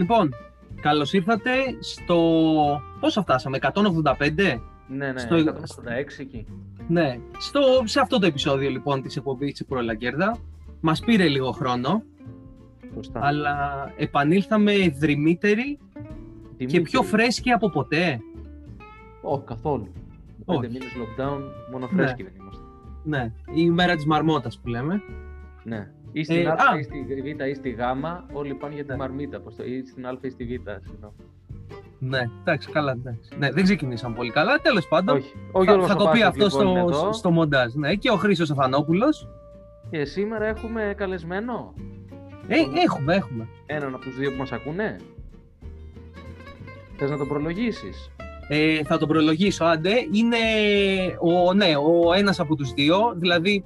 Λοιπόν, καλώς ήρθατε στο. Πόσο φτάσαμε, 185? Ναι, ναι, Στο- 186 εκεί. Ναι. Στο... Σε αυτό το επεισόδιο λοιπόν της εκπομπής της Πουρολακέρδα. Μας πήρε λίγο χρόνο, Σωστά. αλλά επανήλθαμε δρυμύτεροι και Τιμή πιο και- φρέσκοι από ποτέ. Όχι, καθόλου. Όχι. Πέντε μήνες lockdown, μόνο Ναι. φρέσκοι δεν είμαστε. Ναι, η μέρα της μαρμότας που λέμε. Ναι. Ή στην Ε, Α α. ή στη Β ή στη Γ, όλοι πάνε για τη Ναι. μαρμίτα. Πώς το... Ή στην Α ή στη Β. συγγνώμη. Ναι, εντάξει, καλά, εντάξει. Ναι, δεν ξεκινήσαμε πολύ καλά, τέλος πάντων. Όχι. Ο θα, Γιώργος θα ο το πει Πάσος, αυτό λοιπόν, είναι στο, εδώ. στο μοντάζ. Ναι, και ο Χρήστος Αφανόπουλος. Και σήμερα έχουμε καλεσμένο Ε, έχουμε, έχουμε. έναν από τους δύο που μας ακούνε. Θες να το προλογίσεις; Ε, θα τον προλογίσω, άντε. Είναι ο, ναι, ο ένας από τους δύο, δηλαδή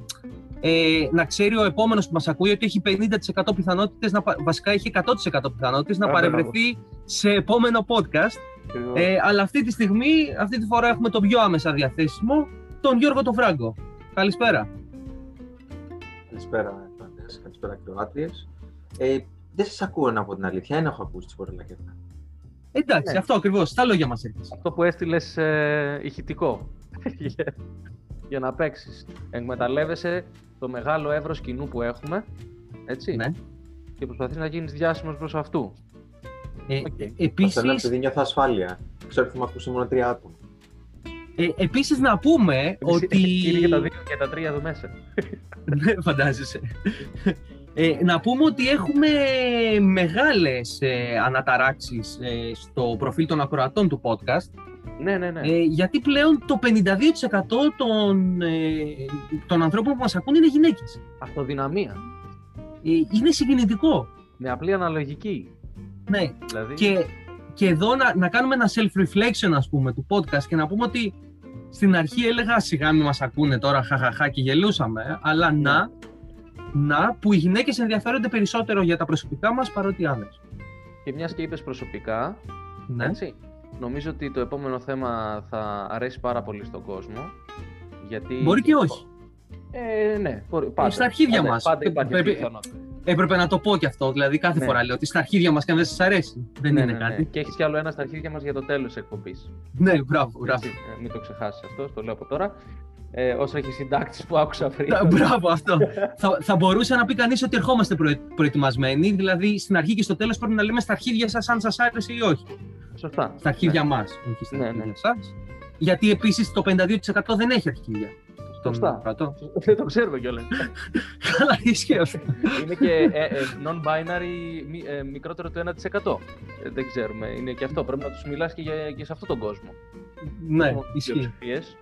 ε, να ξέρει ο επόμενος που μας ακούει ότι έχει 50% πιθανότητες, να, πα- βασικά έχει 100% πιθανότητες να Α, παρευρεθεί σε επόμενο podcast. Ε, αλλά αυτή τη στιγμή, αυτή τη φορά έχουμε τον πιο άμεσα διαθέσιμο, τον Γιώργο τον Φράγκο. Καλησπέρα. Καλησπέρα, πάντες. Καλησπέρα, Κροάτριες. Ε, δεν σας ακούω να πω την αλήθεια, δεν έχω ακούσει τις Πορελακέτα. Εντάξει, Ναι. αυτό ακριβώς, στα λόγια μας έρχεσαι. Αυτό που έστειλες ε, ηχητικό για, για να παίξεις. Εκμεταλλεύεσαι το μεγάλο εύρος κοινού που έχουμε. Έτσι. Ναι. Και προσπαθείς να γίνεις διάσημος εξ αυτού. Ε, Οκ. ε, Επίσης... επίσης, επειδή νιώθω ασφάλεια. Ξέρω ότι θα με ακούσει μόνο τρία άτομα. ε, επίσης να πούμε ότι... Είναι και τα δύο και τα τρία εδώ μέσα. Ναι, φαντάζεσαι. Ε, να πούμε ότι έχουμε μεγάλες ε, αναταράξεις ε, στο προφίλ των ακροατών του podcast ναι, ναι, ναι. ε, γιατί πλέον το 52% των, ε, των ανθρώπων που μας ακούν είναι γυναίκες. Αυτοδυναμία. Ε, είναι συγκινητικό. Με απλή αναλογική. Ναι. Δηλαδή. Και, και εδώ να, να κάνουμε ένα self-reflection ας πούμε του podcast και να πούμε ότι στην αρχή έλεγα σιγά μη μας ακούνε τώρα χαχαχά και γελούσαμε αλλά να, να που οι γυναίκες ενδιαφέρονται περισσότερο για τα προσωπικά μας παρότι οι άντρες. Και μιας και είπες προσωπικά. Ναι. Έτσι. Νομίζω ότι το επόμενο θέμα θα αρέσει πάρα πολύ στον κόσμο. Γιατί... Μπορεί και όχι. Ε, ναι, μπορεί, πάντα. στα αρχίδια Πάντα- μας. Πάντα υπάρχει αυτή η Πρέπει- πιθανότητα. Έπρεπε να το πω κι αυτό. Δηλαδή, κάθε Ναι. φορά λέω ότι στα αρχίδια μας και αν δεν σας αρέσει, δεν Ναι, είναι ναι, ναι. κάτι. Και έχεις κι άλλο ένα στα αρχίδια μας για το τέλος της εκπομπής. Ναι, μπράβο, μπράβο. μην το ξεχάσεις αυτό, το λέω από τώρα. Ε, όσο έχει συντάξει που άκουσα πριν. Τα- Μπράβο αυτό. θα, θα μπορούσε να πει κανείς ότι ερχόμαστε προε- προετοιμασμένοι. Δηλαδή, στην αρχή και στο τέλος πρέπει να λέμε στα αρχίδια σας αν σας άρεσε ή όχι. Σωστά. Στα αρχίδια μας, όχι στα Ναι, αρχίδια ναι. σας. Γιατί επίσης το 52% δεν έχει αρχίδια. Στον Σωστά. κρατό. Δεν το ξέρουμε κιόλας. Καλά, ισχύει αυτό. είναι και ε, ε, non-binary μη- ε, μικρότερο του 1%. Ε, δεν ξέρουμε. Είναι και αυτό. Πρέπει να τους μιλάς και, για- και σε αυτόν τον κόσμο. ναι, Μόνο ισχύει. πλειοψηφίες.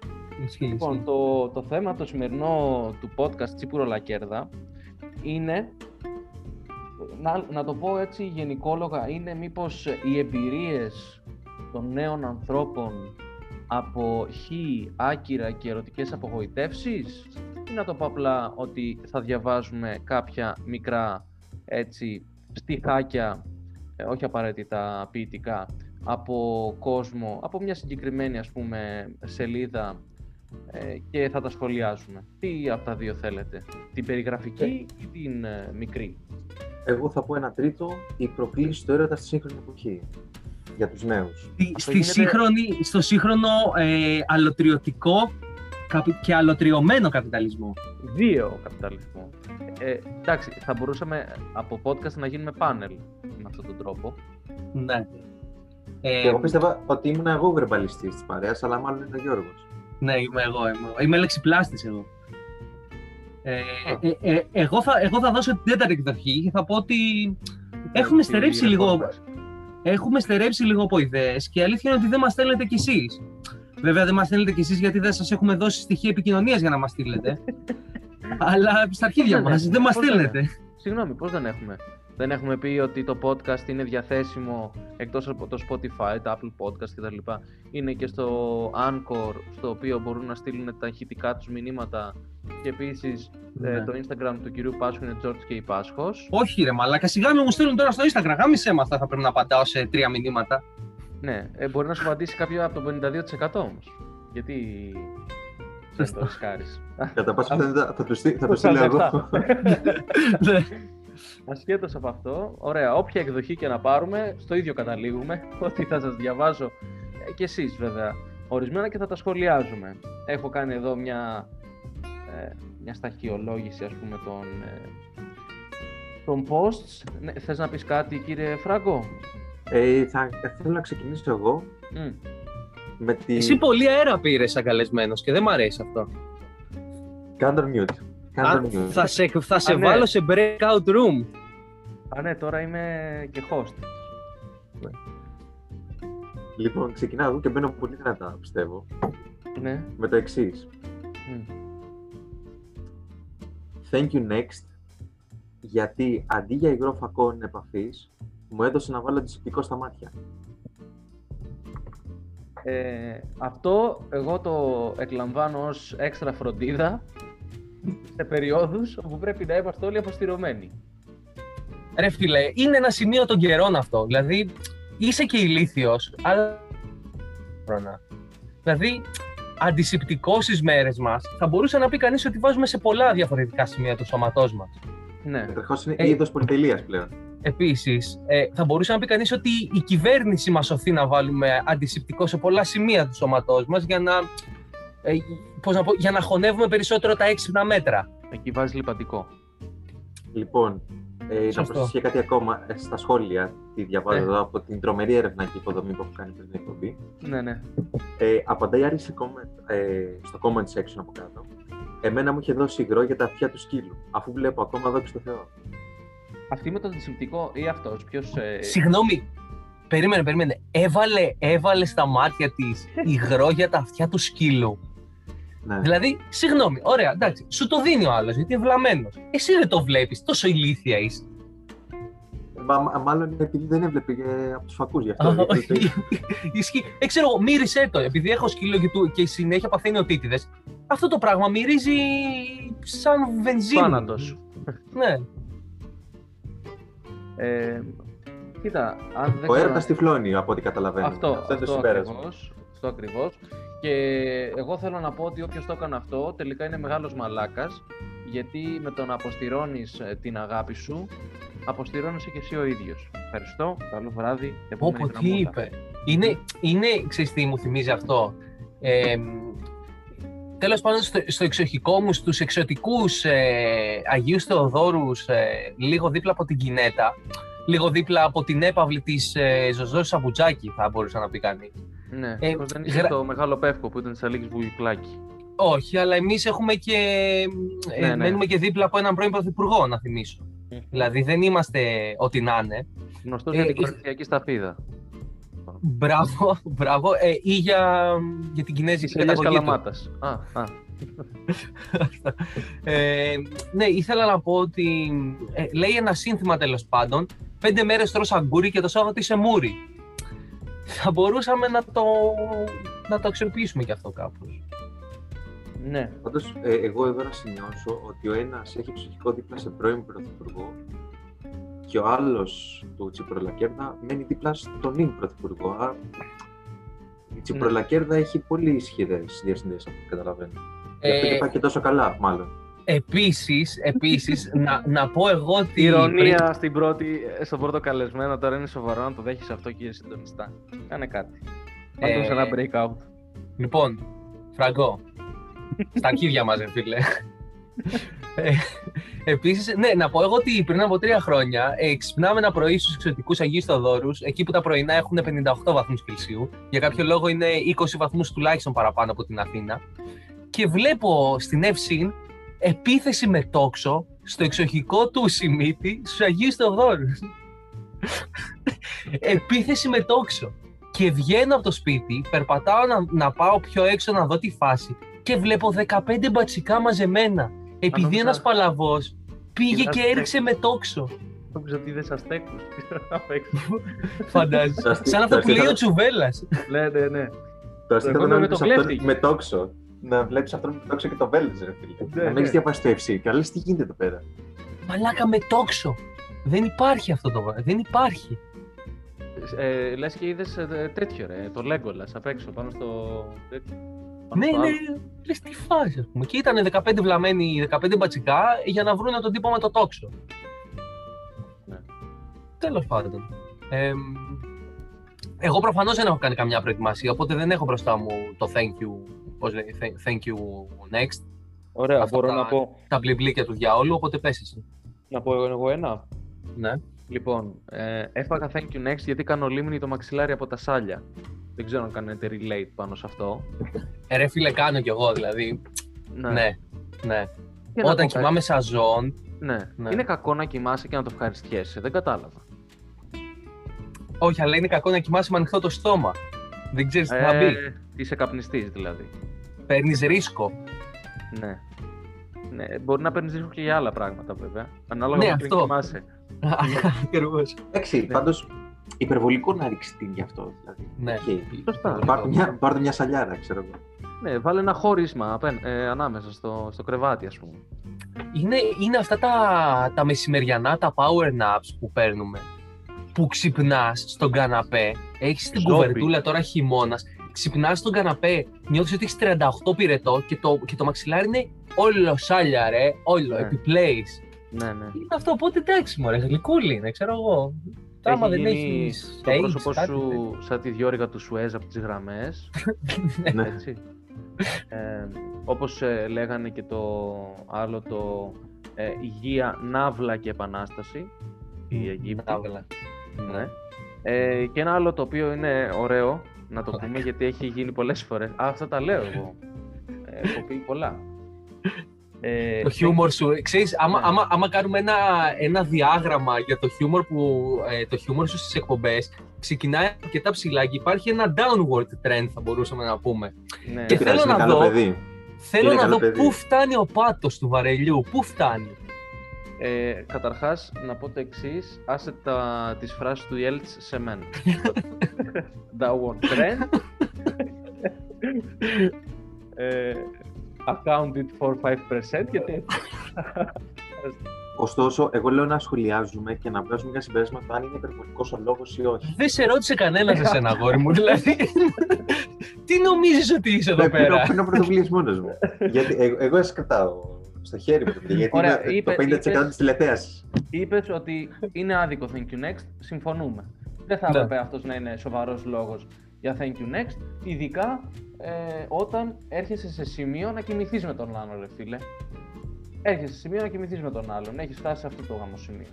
ισχύει, Λοιπόν, ισχύει. το, το θέμα το σημερινό του podcast Τσίπουρο Λακέρδα είναι, να, να το πω έτσι γενικόλογα, είναι μήπως οι εμπειρίες των νέων ανθρώπων από χι, άκυρα και ερωτικές απογοητεύσεις; Ή να το πω απλά ότι θα διαβάζουμε κάποια μικρά έτσι στιχάκια, ε, όχι απαραίτητα ποιητικά, από κόσμο, από μια συγκεκριμένη ας πούμε σελίδα ε, και θα τα σχολιάσουμε. Τι από τα δύο θέλετε, την περιγραφική ή την ε, μικρή; Εγώ θα πω ένα τρίτο, η προκλήση του έρωτα στη σύγχρονη εποχή. Για τους νέους. Στη- στη γίνεται- σύγχρονη, στο σύγχρονο ε, αλωτριωτικό καπι- και αλωτριωμένο καπιταλισμό. Δύο καπιταλισμό. Ε, εντάξει, θα μπορούσαμε από podcast να γίνουμε πάνελ με αυτόν τον τρόπο. Ναι. Ε, Και εγώ πίστευα ότι ήμουν εγώ βερμπαλιστής της παρέας, αλλά μάλλον είναι ο Γιώργος. Ναι, είμαι εγώ. Είμαι, είμαι λεξιπλάστης εγώ. Ε, ε, ε, εγώ, θα, εγώ θα δώσω την τέταρτη εκδοχή και θα πω ότι έχουμε Τι στερέψει λίγο, reportage. έχουμε στερέψει λίγο από ιδέες και η αλήθεια είναι ότι δεν μας στέλνετε κι εσείς. Βέβαια δεν μας στέλνετε κι εσείς γιατί δεν σας έχουμε δώσει στοιχεία επικοινωνίας για να μας στείλετε. Αλλά στα αρχίδια Πώς δεν μας έχουμε, δεν μας πώς δεν στέλνετε. Συγγνώμη, πώς δεν έχουμε; Δεν έχουμε πει ότι το podcast είναι διαθέσιμο εκτός από το Spotify, το Apple Podcast κτλ. Είναι και στο Anchor, στο οποίο μπορούν να στείλουν τα ηχητικά τους μηνύματα και επίσης ε, Ναι. το Instagram του κυρίου Πάσχου είναι George και η Πάσχος. Όχι ρε μαλάκα, σιγά μην μου στέλνουν τώρα στο Instagram. Γάμισε με αυτά θα πρέπει να απαντάω σε τρία μηνύματα. Ναι, ε, μπορεί να σου απαντήσει κάποιο από το 52% όμως. Γιατί δεν το ρισκάρεις. Κατά πάσα πιθανότητα θα το στείλ- θα το Το στείλω 47. εγώ. Ναι. Ασχέτως από αυτό, ωραία, όποια εκδοχή και να πάρουμε, στο ίδιο καταλήγουμε, ότι θα σας διαβάζω ε, και εσείς βέβαια ορισμένα και θα τα σχολιάζουμε. Έχω κάνει εδώ μια, ε, μια σταχυολόγηση ας πούμε των, ε, των posts. Ναι, θες να πεις κάτι κύριε Φράγκο; Ε, θα, θέλω να ξεκινήσω εγώ Μμ. με τη... Εσύ πολύ αέρα πήρες σαν καλεσμένος και δεν μ' αρέσει αυτό. Κάντε το mute. Κάντε Α, το mute. θα σε, θα σε Α, ναι. βάλω σε breakout room. Α, ναι, τώρα είμαι και host. Λοιπόν, ξεκινάω εγώ και μπαίνω πολύ δυνατά, πιστεύω, Ναι. με το εξής. Μμ. Thank you next, γιατί αντί για υγρό φακόν επαφής, μου έδωσε να βάλω αντισηπτικό στα μάτια. Ε, αυτό εγώ το εκλαμβάνω ως έξτρα φροντίδα σε περιόδους όπου πρέπει να είμαστε όλοι αποστηρωμένοι. Ρε φίλε, είναι ένα σημείο των καιρών αυτό. Δηλαδή, είσαι και ηλίθιος, αλλά... Χρονά. Δηλαδή, αντισηπτικός στις μέρες μας, θα μπορούσε να πει κανείς ότι βάζουμε σε πολλά διαφορετικά σημεία του σώματός μας. Ναι. Καταρχάς είναι Ε. είδος πολυτελείας πλέον. Επίσης, ε, θα μπορούσε να πει κανείς ότι η κυβέρνηση μας σωθεί να βάλουμε αντισηπτικό σε πολλά σημεία του σώματός μας για να, ε, πώς να, πω, για να χωνεύουμε περισσότερο τα έξυπνα μέτρα. Εκεί βάζεις λιπαντικό. Λοιπόν, ε, να Σωστό. προσθέσω και κάτι ακόμα ε, στα σχόλια, τη διαβάζω Ε. εδώ από την τρομερή έρευνα και υποδομή που έχω κάνει πριν την εκπομπή. Ναι, ναι. Ε, απαντάει Άρη σε comment, ε, στο comment section από κάτω. Εμένα μου είχε δώσει υγρό για τα αυτιά του σκύλου, αφού βλέπω ακόμα δόξα στο Θεό. Αυτή με το αντισηπτικό ή αυτός, ποιος... Ε... Συγγνώμη, περίμενε, περίμενε. Έβαλε, έβαλε στα μάτια της υγρό για τα αυτιά του σκύλου. Ναι. Δηλαδή, συγγνώμη, ωραία, εντάξει, σου το δίνει ο άλλος γιατί είναι βλαμμένος. Εσύ δεν το βλέπεις, τόσο ηλίθια είσαι. Μα, μα- μάλλον είναι επειδή δεν έβλεπε ε, από τους φακούς γι' αυτό. Α, γιατί το- Ισχύει. Ε, ξέρω εγώ, μύρισε το. Επειδή έχω σκύλο και, του, και συνέχεια παθαίνει οτίτιδες. Αυτό το πράγμα μυρίζει σαν βενζίνη. Θάνατος. Ναι. Ε, κοίτα, αν δεν Ο ξέρω- έρωτα τυφλώνει από ό,τι καταλαβαίνω. Αυτό, είναι το αυτό, συμπέρασμα. ακριβώς, αυτό ακριβώς. Και εγώ θέλω να πω ότι όποιος το έκανε αυτό τελικά είναι μεγάλος μαλάκας γιατί με το να αποστηρώνεις ε, την αγάπη σου αποστηρώνεσαι και εσύ ο ίδιος. Ευχαριστώ, καλό βράδυ. επόμενη Όπω τι γραμμούλα. είπε. Είναι, είναι ξέρεις τι μου θυμίζει αυτό; Ε, τέλος πάντων στο, στο εξοχικό μου, στους εξωτικούς ε, Αγίους Θεοδόρους, ε, λίγο δίπλα από την Κινέτα, λίγο δίπλα από την έπαυλη της ε, Ζωζός Σαμπουτζάκη θα μπορούσε να πει κανείς. Ναι, Ε, ε, δεν είσαι γρα- το μεγάλο πεύκο που ήταν της Αλίκης Βουγιουκλάκη. Όχι, αλλά εμείς έχουμε και, ε, Ναι, ναι. μένουμε και δίπλα από έναν πρώην πρωθυπουργό, να θυμίσω. Δηλαδή δεν είμαστε ό,τι να είναι. Γνωστός Ε, για την ε, κορυφιακή σταφίδα. Μπράβο, μπράβο. Ε, ή για, για την κινέζικη Της Ελίας καταγωγή του. Καλαμάτας. Α, α. Ε, ναι, ήθελα να πω ότι ε, λέει ένα σύνθημα τέλος πάντων. Πέντε μέρες τρως αγκούρι και το Σάββατο είσαι μούρι. Θα μπορούσαμε να το, να το αξιοποιήσουμε και αυτό κάπως. Ναι, Πάντως, εγώ εδώ να σημειώσω ότι ο ένας έχει ψυχικό δίπλα σε πρώην πρωθυπουργό και ο άλλος του Τσιπρολακέρδα μένει δίπλα στον νυν πρωθυπουργό. Άρα, η Τσιπρολακέρδα έχει πολύ ισχυρές διασυνδέσεις από ό,τι καταλαβαίνω. Γι' αυτό Ε, και πάει και τόσο καλά, μάλλον. Επίσης, επίσης να, να πω εγώ ότι... Ηρωνία στην πρώτη, στον πρώτο καλεσμένο. Τώρα είναι σοβαρό να το δέχεις αυτό, κύριε συντονιστά. Κάνε κάτι. Πάρτε Ε, σε ένα breakout. Λοιπόν, Φραγκό, στα αρχίδια μας, ρε φίλε. ε, επίσης, ναι, να πω εγώ ότι πριν από τρία χρόνια ε, ξυπνάμε ένα πρωί στους εξωτικούς Αγίους Θεοδόρους, εκεί που τα πρωινά έχουν 58 βαθμούς Κελσίου, για κάποιο λόγο είναι 20 βαθμούς τουλάχιστον παραπάνω από την Αθήνα, και βλέπω στην Ευσύν επίθεση με τόξο στο εξοχικό του Σιμίτη στους Αγίους Θεοδόρους. επίθεση με τόξο. Και βγαίνω από το σπίτι, περπατάω να, να πάω πιο έξω να δω τη φάση και βλέπω 15 μπατσικά μαζεμένα. Επειδή νόμιζα- ένας παλαβός πήγε Είδα και έριξε με τόξο. Νόμιζα ότι είδες αστέκους. Απ' έξω. Φαντάζεσαι. Το αστεί- Σαν αυτό το που λέει ο αστείο- Τσουβέλλας. Ναι, ναι, ναι. Το αστείο εγώ ήταν να με το βλέπεις αυτόν κλέφτη. με τόξο. Να βλέπεις αυτόν με τόξο και το βέλτιζε, ρε φίλε. Ναι, να μην ναι. έχει διαβάσει το FC. Και λες τι γίνεται εδώ πέρα. Μαλάκα με τόξο. Δεν υπάρχει αυτό το πράγμα. Δεν υπάρχει. Ε, λες και είδες ε, τέτοιο ρε, το Legolas απ' έξω πάνω στο... τέτοιο, πάνω Ναι, στο ναι. άλλο. Λες τι φάση, ας πούμε. Και ήταν 15 βλαμμένοι, 15 μπατσικά για να βρουν τον τύπο με το τόξο. Τέλος πάντων. Ε, εγώ προφανώς δεν έχω κάνει καμιά προετοιμασία, οπότε δεν έχω μπροστά μου το thank you, πώς λέει, thank- thank you next. Ωραία, Αυτά μπορώ τα- να πω, Τα μπλιμπλίκια του διαόλου, οπότε πες εσύ. να πω εγώ ένα. Ναι. Λοιπόν, ε, έφαγα thank you next γιατί κάνω λίμνη το μαξιλάρι από τα σάλια. Δεν ξέρω αν κάνετε relate πάνω σε αυτό. Ε, ρε φίλε, κάνω κι εγώ δηλαδή. Ναι, ναι. Και να Όταν πω κοιμάμαι σαζόν, Ναι. Ναι. Είναι κακό να κοιμάσαι και να το ευχαριστιέσαι. Δεν κατάλαβα. όχι, αλλά είναι κακό να κοιμάσαι με ανοιχτό το στόμα. Δεν ξέρεις τι θα μπει. Ε, είσαι καπνιστής δηλαδή. Παίρνεις ρίσκο. Ναι. ναι. Μπορεί να παίρνεις ρίσκο και για άλλα πράγματα βέβαια. Ανάλογα Ναι, με ποιον αυτό. κοιμάσαι. Ακριβώς. Εντάξει, Ναι. πάντως υπερβολικό να ρίξεις την γι' αυτό. Δηλαδή. Ναι. Οκ. Σωστά. Πάρτε μια, πάρτε μια σαλιάρα, ξέρω εγώ. Ναι, βάλε ένα χώρισμα απέν- ε, ανάμεσα στο, στο κρεβάτι, ας πούμε. Είναι, είναι αυτά τα, τα μεσημεριανά, τα power naps που παίρνουμε. Που ξυπνάς στον καναπέ, έχεις την Ζόμπι. κουβερτούλα τώρα χειμώνας, ξυπνάς στον καναπέ, νιώθεις ότι έχεις 38 πυρετό και το, και το μαξιλάρι είναι όλο σάλια, ρε. Όλο, Ναι. επιπλέεις. Ναι, ναι. Είναι αυτό, οπότε εντάξει, μωρέ, γλυκούλη είναι, ξέρω εγώ. Άμα δεν γίνει έχεις. το πρόσωπό σου σαν τη διόρυγα του Σουέζ από τις γραμμές, ναι. έτσι. ε, όπως ε, λέγανε και το άλλο το ε, υγεία, ναύλα και επανάσταση, η Αιγύπτη. Ναύλα. Ναι. Ε, και ένα άλλο το οποίο είναι ωραίο να το πούμε γιατί έχει γίνει πολλές φορές. Α, αυτά τα λέω εγώ. Ε, έχω πει πολλά. Ε, Το χιούμορ σου, ξέρεις, άμα, Ναι. άμα, άμα κάνουμε ένα, ένα διάγραμμα για το χιούμορ, που, ε, το χιούμορ σου στις εκπομπές, ξεκινάει αρκετά ψηλά και υπάρχει ένα downward trend θα μπορούσαμε να πούμε. ναι. Και Τι θέλω πειράζει, να είναι καλό δω- παιδί. Θέλω Είναι να καλό δω παιδί. πού φτάνει ο πάτος του βαρελιού, πού φτάνει. Ε, καταρχάς, να πω το εξής, άσε τα, τις φράσεις του Yelts σε μένα. Downward trend. ε, accounted for 5% γιατί... Ωστόσο, εγώ λέω να σχολιάζουμε και να βγάζουμε μια συμπέρασμα αν είναι υπερβολικός ο λόγος ή όχι. Δεν σε ρώτησε κανένας εσένα, αγόρι μου, δηλαδή. Τι νομίζεις ότι είσαι εδώ Ε, Παίρνω, πέρα; παίρνω πρωτοβουλίε μόνο μου. γιατί εγώ, εγώ σας κρατάω στο χέρι μου. Γιατί Ωραία, είναι είπε- το 50% είπες- της τηλεθέασης. Είπες ότι είναι άδικο thank you next, συμφωνούμε. Δεν θα Ναι. έπρεπε αυτός να είναι σοβαρός λόγος για thank you next, ειδικά ε, όταν έρχεσαι σε σημείο να κοιμηθείς με τον άλλον, ρε φίλε. Έρχεσαι σε σημείο να κοιμηθείς με τον άλλον, έχεις φτάσει σε αυτό το γάμο σημείο.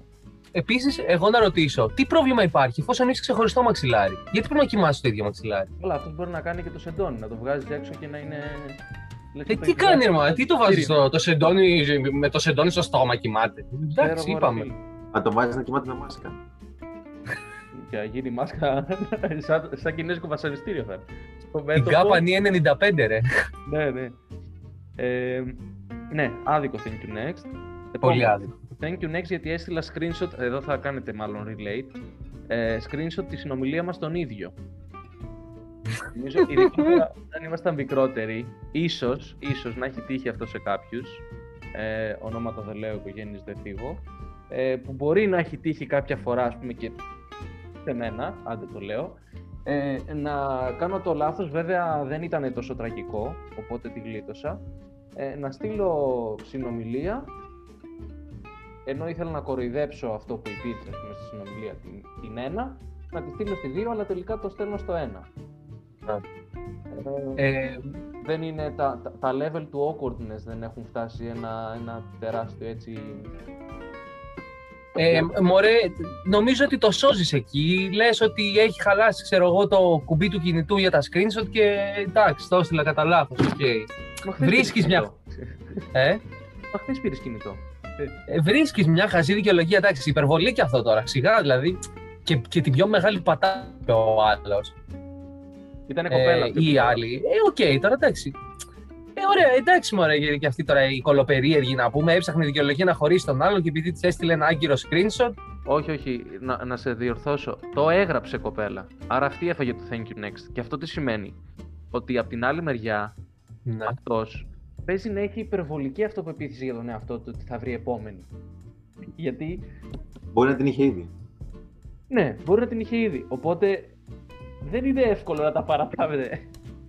Επίσης, εγώ να ρωτήσω, τι πρόβλημα υπάρχει εφόσον έχει ξεχωριστό μαξιλάρι; Γιατί πρέπει να κοιμάσαι το ίδιο μαξιλάρι; Όλα αυτός μπορεί να κάνει και το σεντόνι, να το βγάζει έξω και να είναι. Λες Ε, και το τι έχεις κάνει, βγάλει. ρε, μα, τι το βάζεις στο το σεντόνι, με το σεντόνι στο στόμα κοιμάται. Ξέρω Εντάξει, εγώ, ρε είπαμε. φίλε. Αν το βάζεις να κοιμάται με μάσκα. Και να γίνει μάσκα σαν, σαν κινέζικο βασανιστήριο θα είναι. Στο Την μέτωπο. κάπανη 95, ρε. Ναι, ναι. Ε, ναι, άδικο thank you next. Πολύ Επόμενο. άδικο. Thank you next γιατί έστειλα screenshot, εδώ θα κάνετε μάλλον relate, ε, screenshot τη συνομιλία μας τον ίδιο. Νομίζω ειδικά όταν ήμασταν μικρότεροι, ίσως ίσως να έχει τύχει αυτό σε κάποιους. ε, ονόματα δεν λέω, οικογένειες δεν φύγω, ε, που μπορεί να έχει τύχει κάποια φορά, ας πούμε, και σε μένα, άντε το λέω, ε, να κάνω το λάθος, βέβαια δεν ήταν τόσο τραγικό, οπότε τη γλίτωσα, ε, να στείλω συνομιλία, ενώ ήθελα να κοροϊδέψω αυτό που υπήρχε πούμε, στη συνομιλία την, την ένα, να τη στείλω στη δύο αλλά τελικά το στέλνω στο ένα. Ε, δεν είναι τα, τα, τα, level του awkwardness δεν έχουν φτάσει ένα, ένα τεράστιο έτσι... Ε, μωρέ, νομίζω ότι το σώζεις εκεί. Λες ότι έχει χαλάσει, ξέρω εγώ, το κουμπί του κινητού για τα screenshot και εντάξει, το έστειλα κατά λάθος. okay. Βρίσκεις μια... ε; Μα το. κινητό. Ε. ε, βρίσκεις μια χαζή δικαιολογία, εντάξει, υπερβολή και αυτό τώρα, σιγά δηλαδή. Και, την πιο μεγάλη πατάτα ο άλλος. Ήτανε κοπέλα. ε, αυτή ή που- άλλοι. Ε, οκ, τώρα εντάξει. Ε, ωραία, εντάξει, μωρέ, γιατί και αυτή τώρα η κωλοπερίεργη να πούμε, έψαχνε δικαιολογία να χωρίσει τον άλλον και επειδή της έστειλε ένα άκυρο screenshot. Όχι, όχι, να, να σε διορθώσω. Το έγραψε κοπέλα. Άρα αυτή έφαγε το thank you next. Και αυτό τι σημαίνει; Ότι από την άλλη μεριά Ναι. αυτός παίζει να έχει υπερβολική αυτοπεποίθηση για τον εαυτό του ότι θα βρει επόμενη. Γιατί, Μπορεί να την είχε ήδη. ναι, μπορεί να την είχε ήδη. Οπότε δεν είναι εύκολο να τα παραπάβετε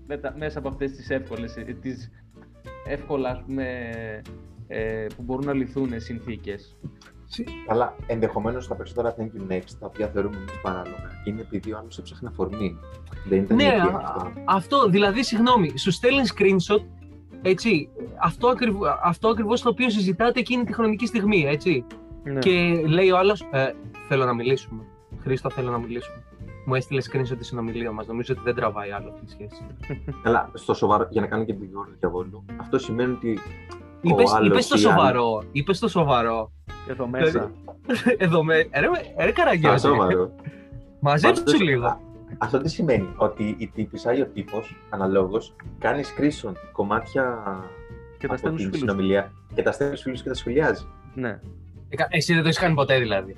με τα- μέσα από αυτές τις εύκολες, ε, τις εύκολα ας πούμε, ε, που μπορούν να λυθούν συνθήκες. Αλλά ενδεχομένως τα περισσότερα thank you next, τα οποία θεωρούμε εμείς παράλογα, είναι επειδή ο άλλος έψαχνε αφορμή. Δεν ήταν Ναι, η αιτία α- αυτό. αυτό, δηλαδή, συγγνώμη, σου στέλνει screenshot, έτσι, αυτό, ακριβ, αυτό ακριβώς το οποίο συζητάτε εκείνη τη χρονική στιγμή, έτσι. Ναι. Και λέει ο άλλος, ε, θέλω να μιλήσουμε. Χρήστο, θέλω να μιλήσουμε. Μου έστειλες screenshot της συνομιλίας μας, νομίζω ότι δεν τραβάει άλλο αυτή η σχέση. Αλλά στο σοβαρό, για να κάνω και την δικηγόρο του διαβόλου, αυτό σημαίνει ότι Είπες, άλλος είπες το ή άλλη- σοβαρό, είπες το σοβαρό. Εδώ μέσα. Εδώ με, ρε, ρε Α, καραγκιόζη, σοβαρό. μαζέψου Πάντως, λίγο. α- Αυτό τι σημαίνει, ότι η τύπησα ή ο τύπος, αναλόγως, κάνει screenshot κομμάτια Και τα από στέλνουν την στους φίλους. συνομιλία και τα στέλνει στους φίλους και τα σχολιάζει. Ναι. Ε, κα- Εσύ δεν το έχεις κάνει ποτέ δηλαδή.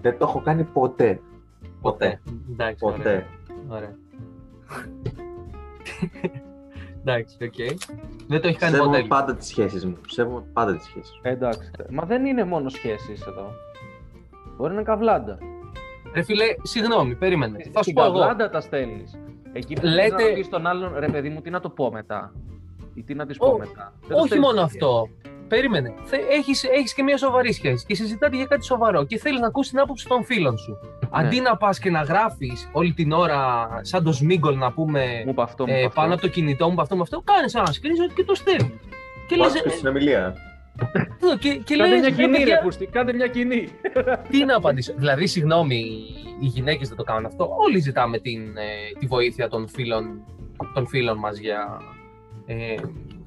Δεν το έχω κάνει ποτέ. Ποτέ. Εντάξει, ωραία. Ποτέ. Ωραία. Εντάξει, οκ. Δεν το έχει κάνει Σέβομαι ποτέ. πάντα τις σχέσεις μου. Σέβομαι πάντα τις σχέσεις μου. Εντάξει. Μα δεν είναι μόνο σχέσεις εδώ. Μπορεί να είναι καβλάντα. Ρε φίλε, συγγνώμη, περίμενε. Θα σου Στην πω εγώ. καβλάντα τα στέλνεις. Εκεί που Λέτε- Λέτε... να πεις στον άλλον, ρε παιδί μου, τι να το πω μετά. Ή τι να της πω Ω, μετά. Δεν το Όχι στέλνεις μόνο εκεί. αυτό. Περίμενε. Θε, έχεις, έχεις και μια σοβαρή σχέση και συζητάτε για κάτι σοβαρό και θέλεις να ακούσεις την άποψη των φίλων σου. Ναι. Αντί να πας και να γράφεις όλη την ώρα σαν το Σμίγκολ να πούμε Μου είπε αυτό, μου ε, είπε αυτό. πάνω από το κινητό μου, αυτό με αυτό, κάνεις ένα screenshot και το στέλνεις. Και λες, Βάζω και ε, συνομιλία. εδώ, και, και Κάντε λες, μια ρε κοινή, παιδιά, ρε Πούστη, κάντε μια κοινή. τι να απαντήσω. Δηλαδή, συγγνώμη, οι γυναίκες δεν το κάνουν αυτό. Όλοι ζητάμε την, ε, τη βοήθεια των φίλων, των φίλων μας για ε,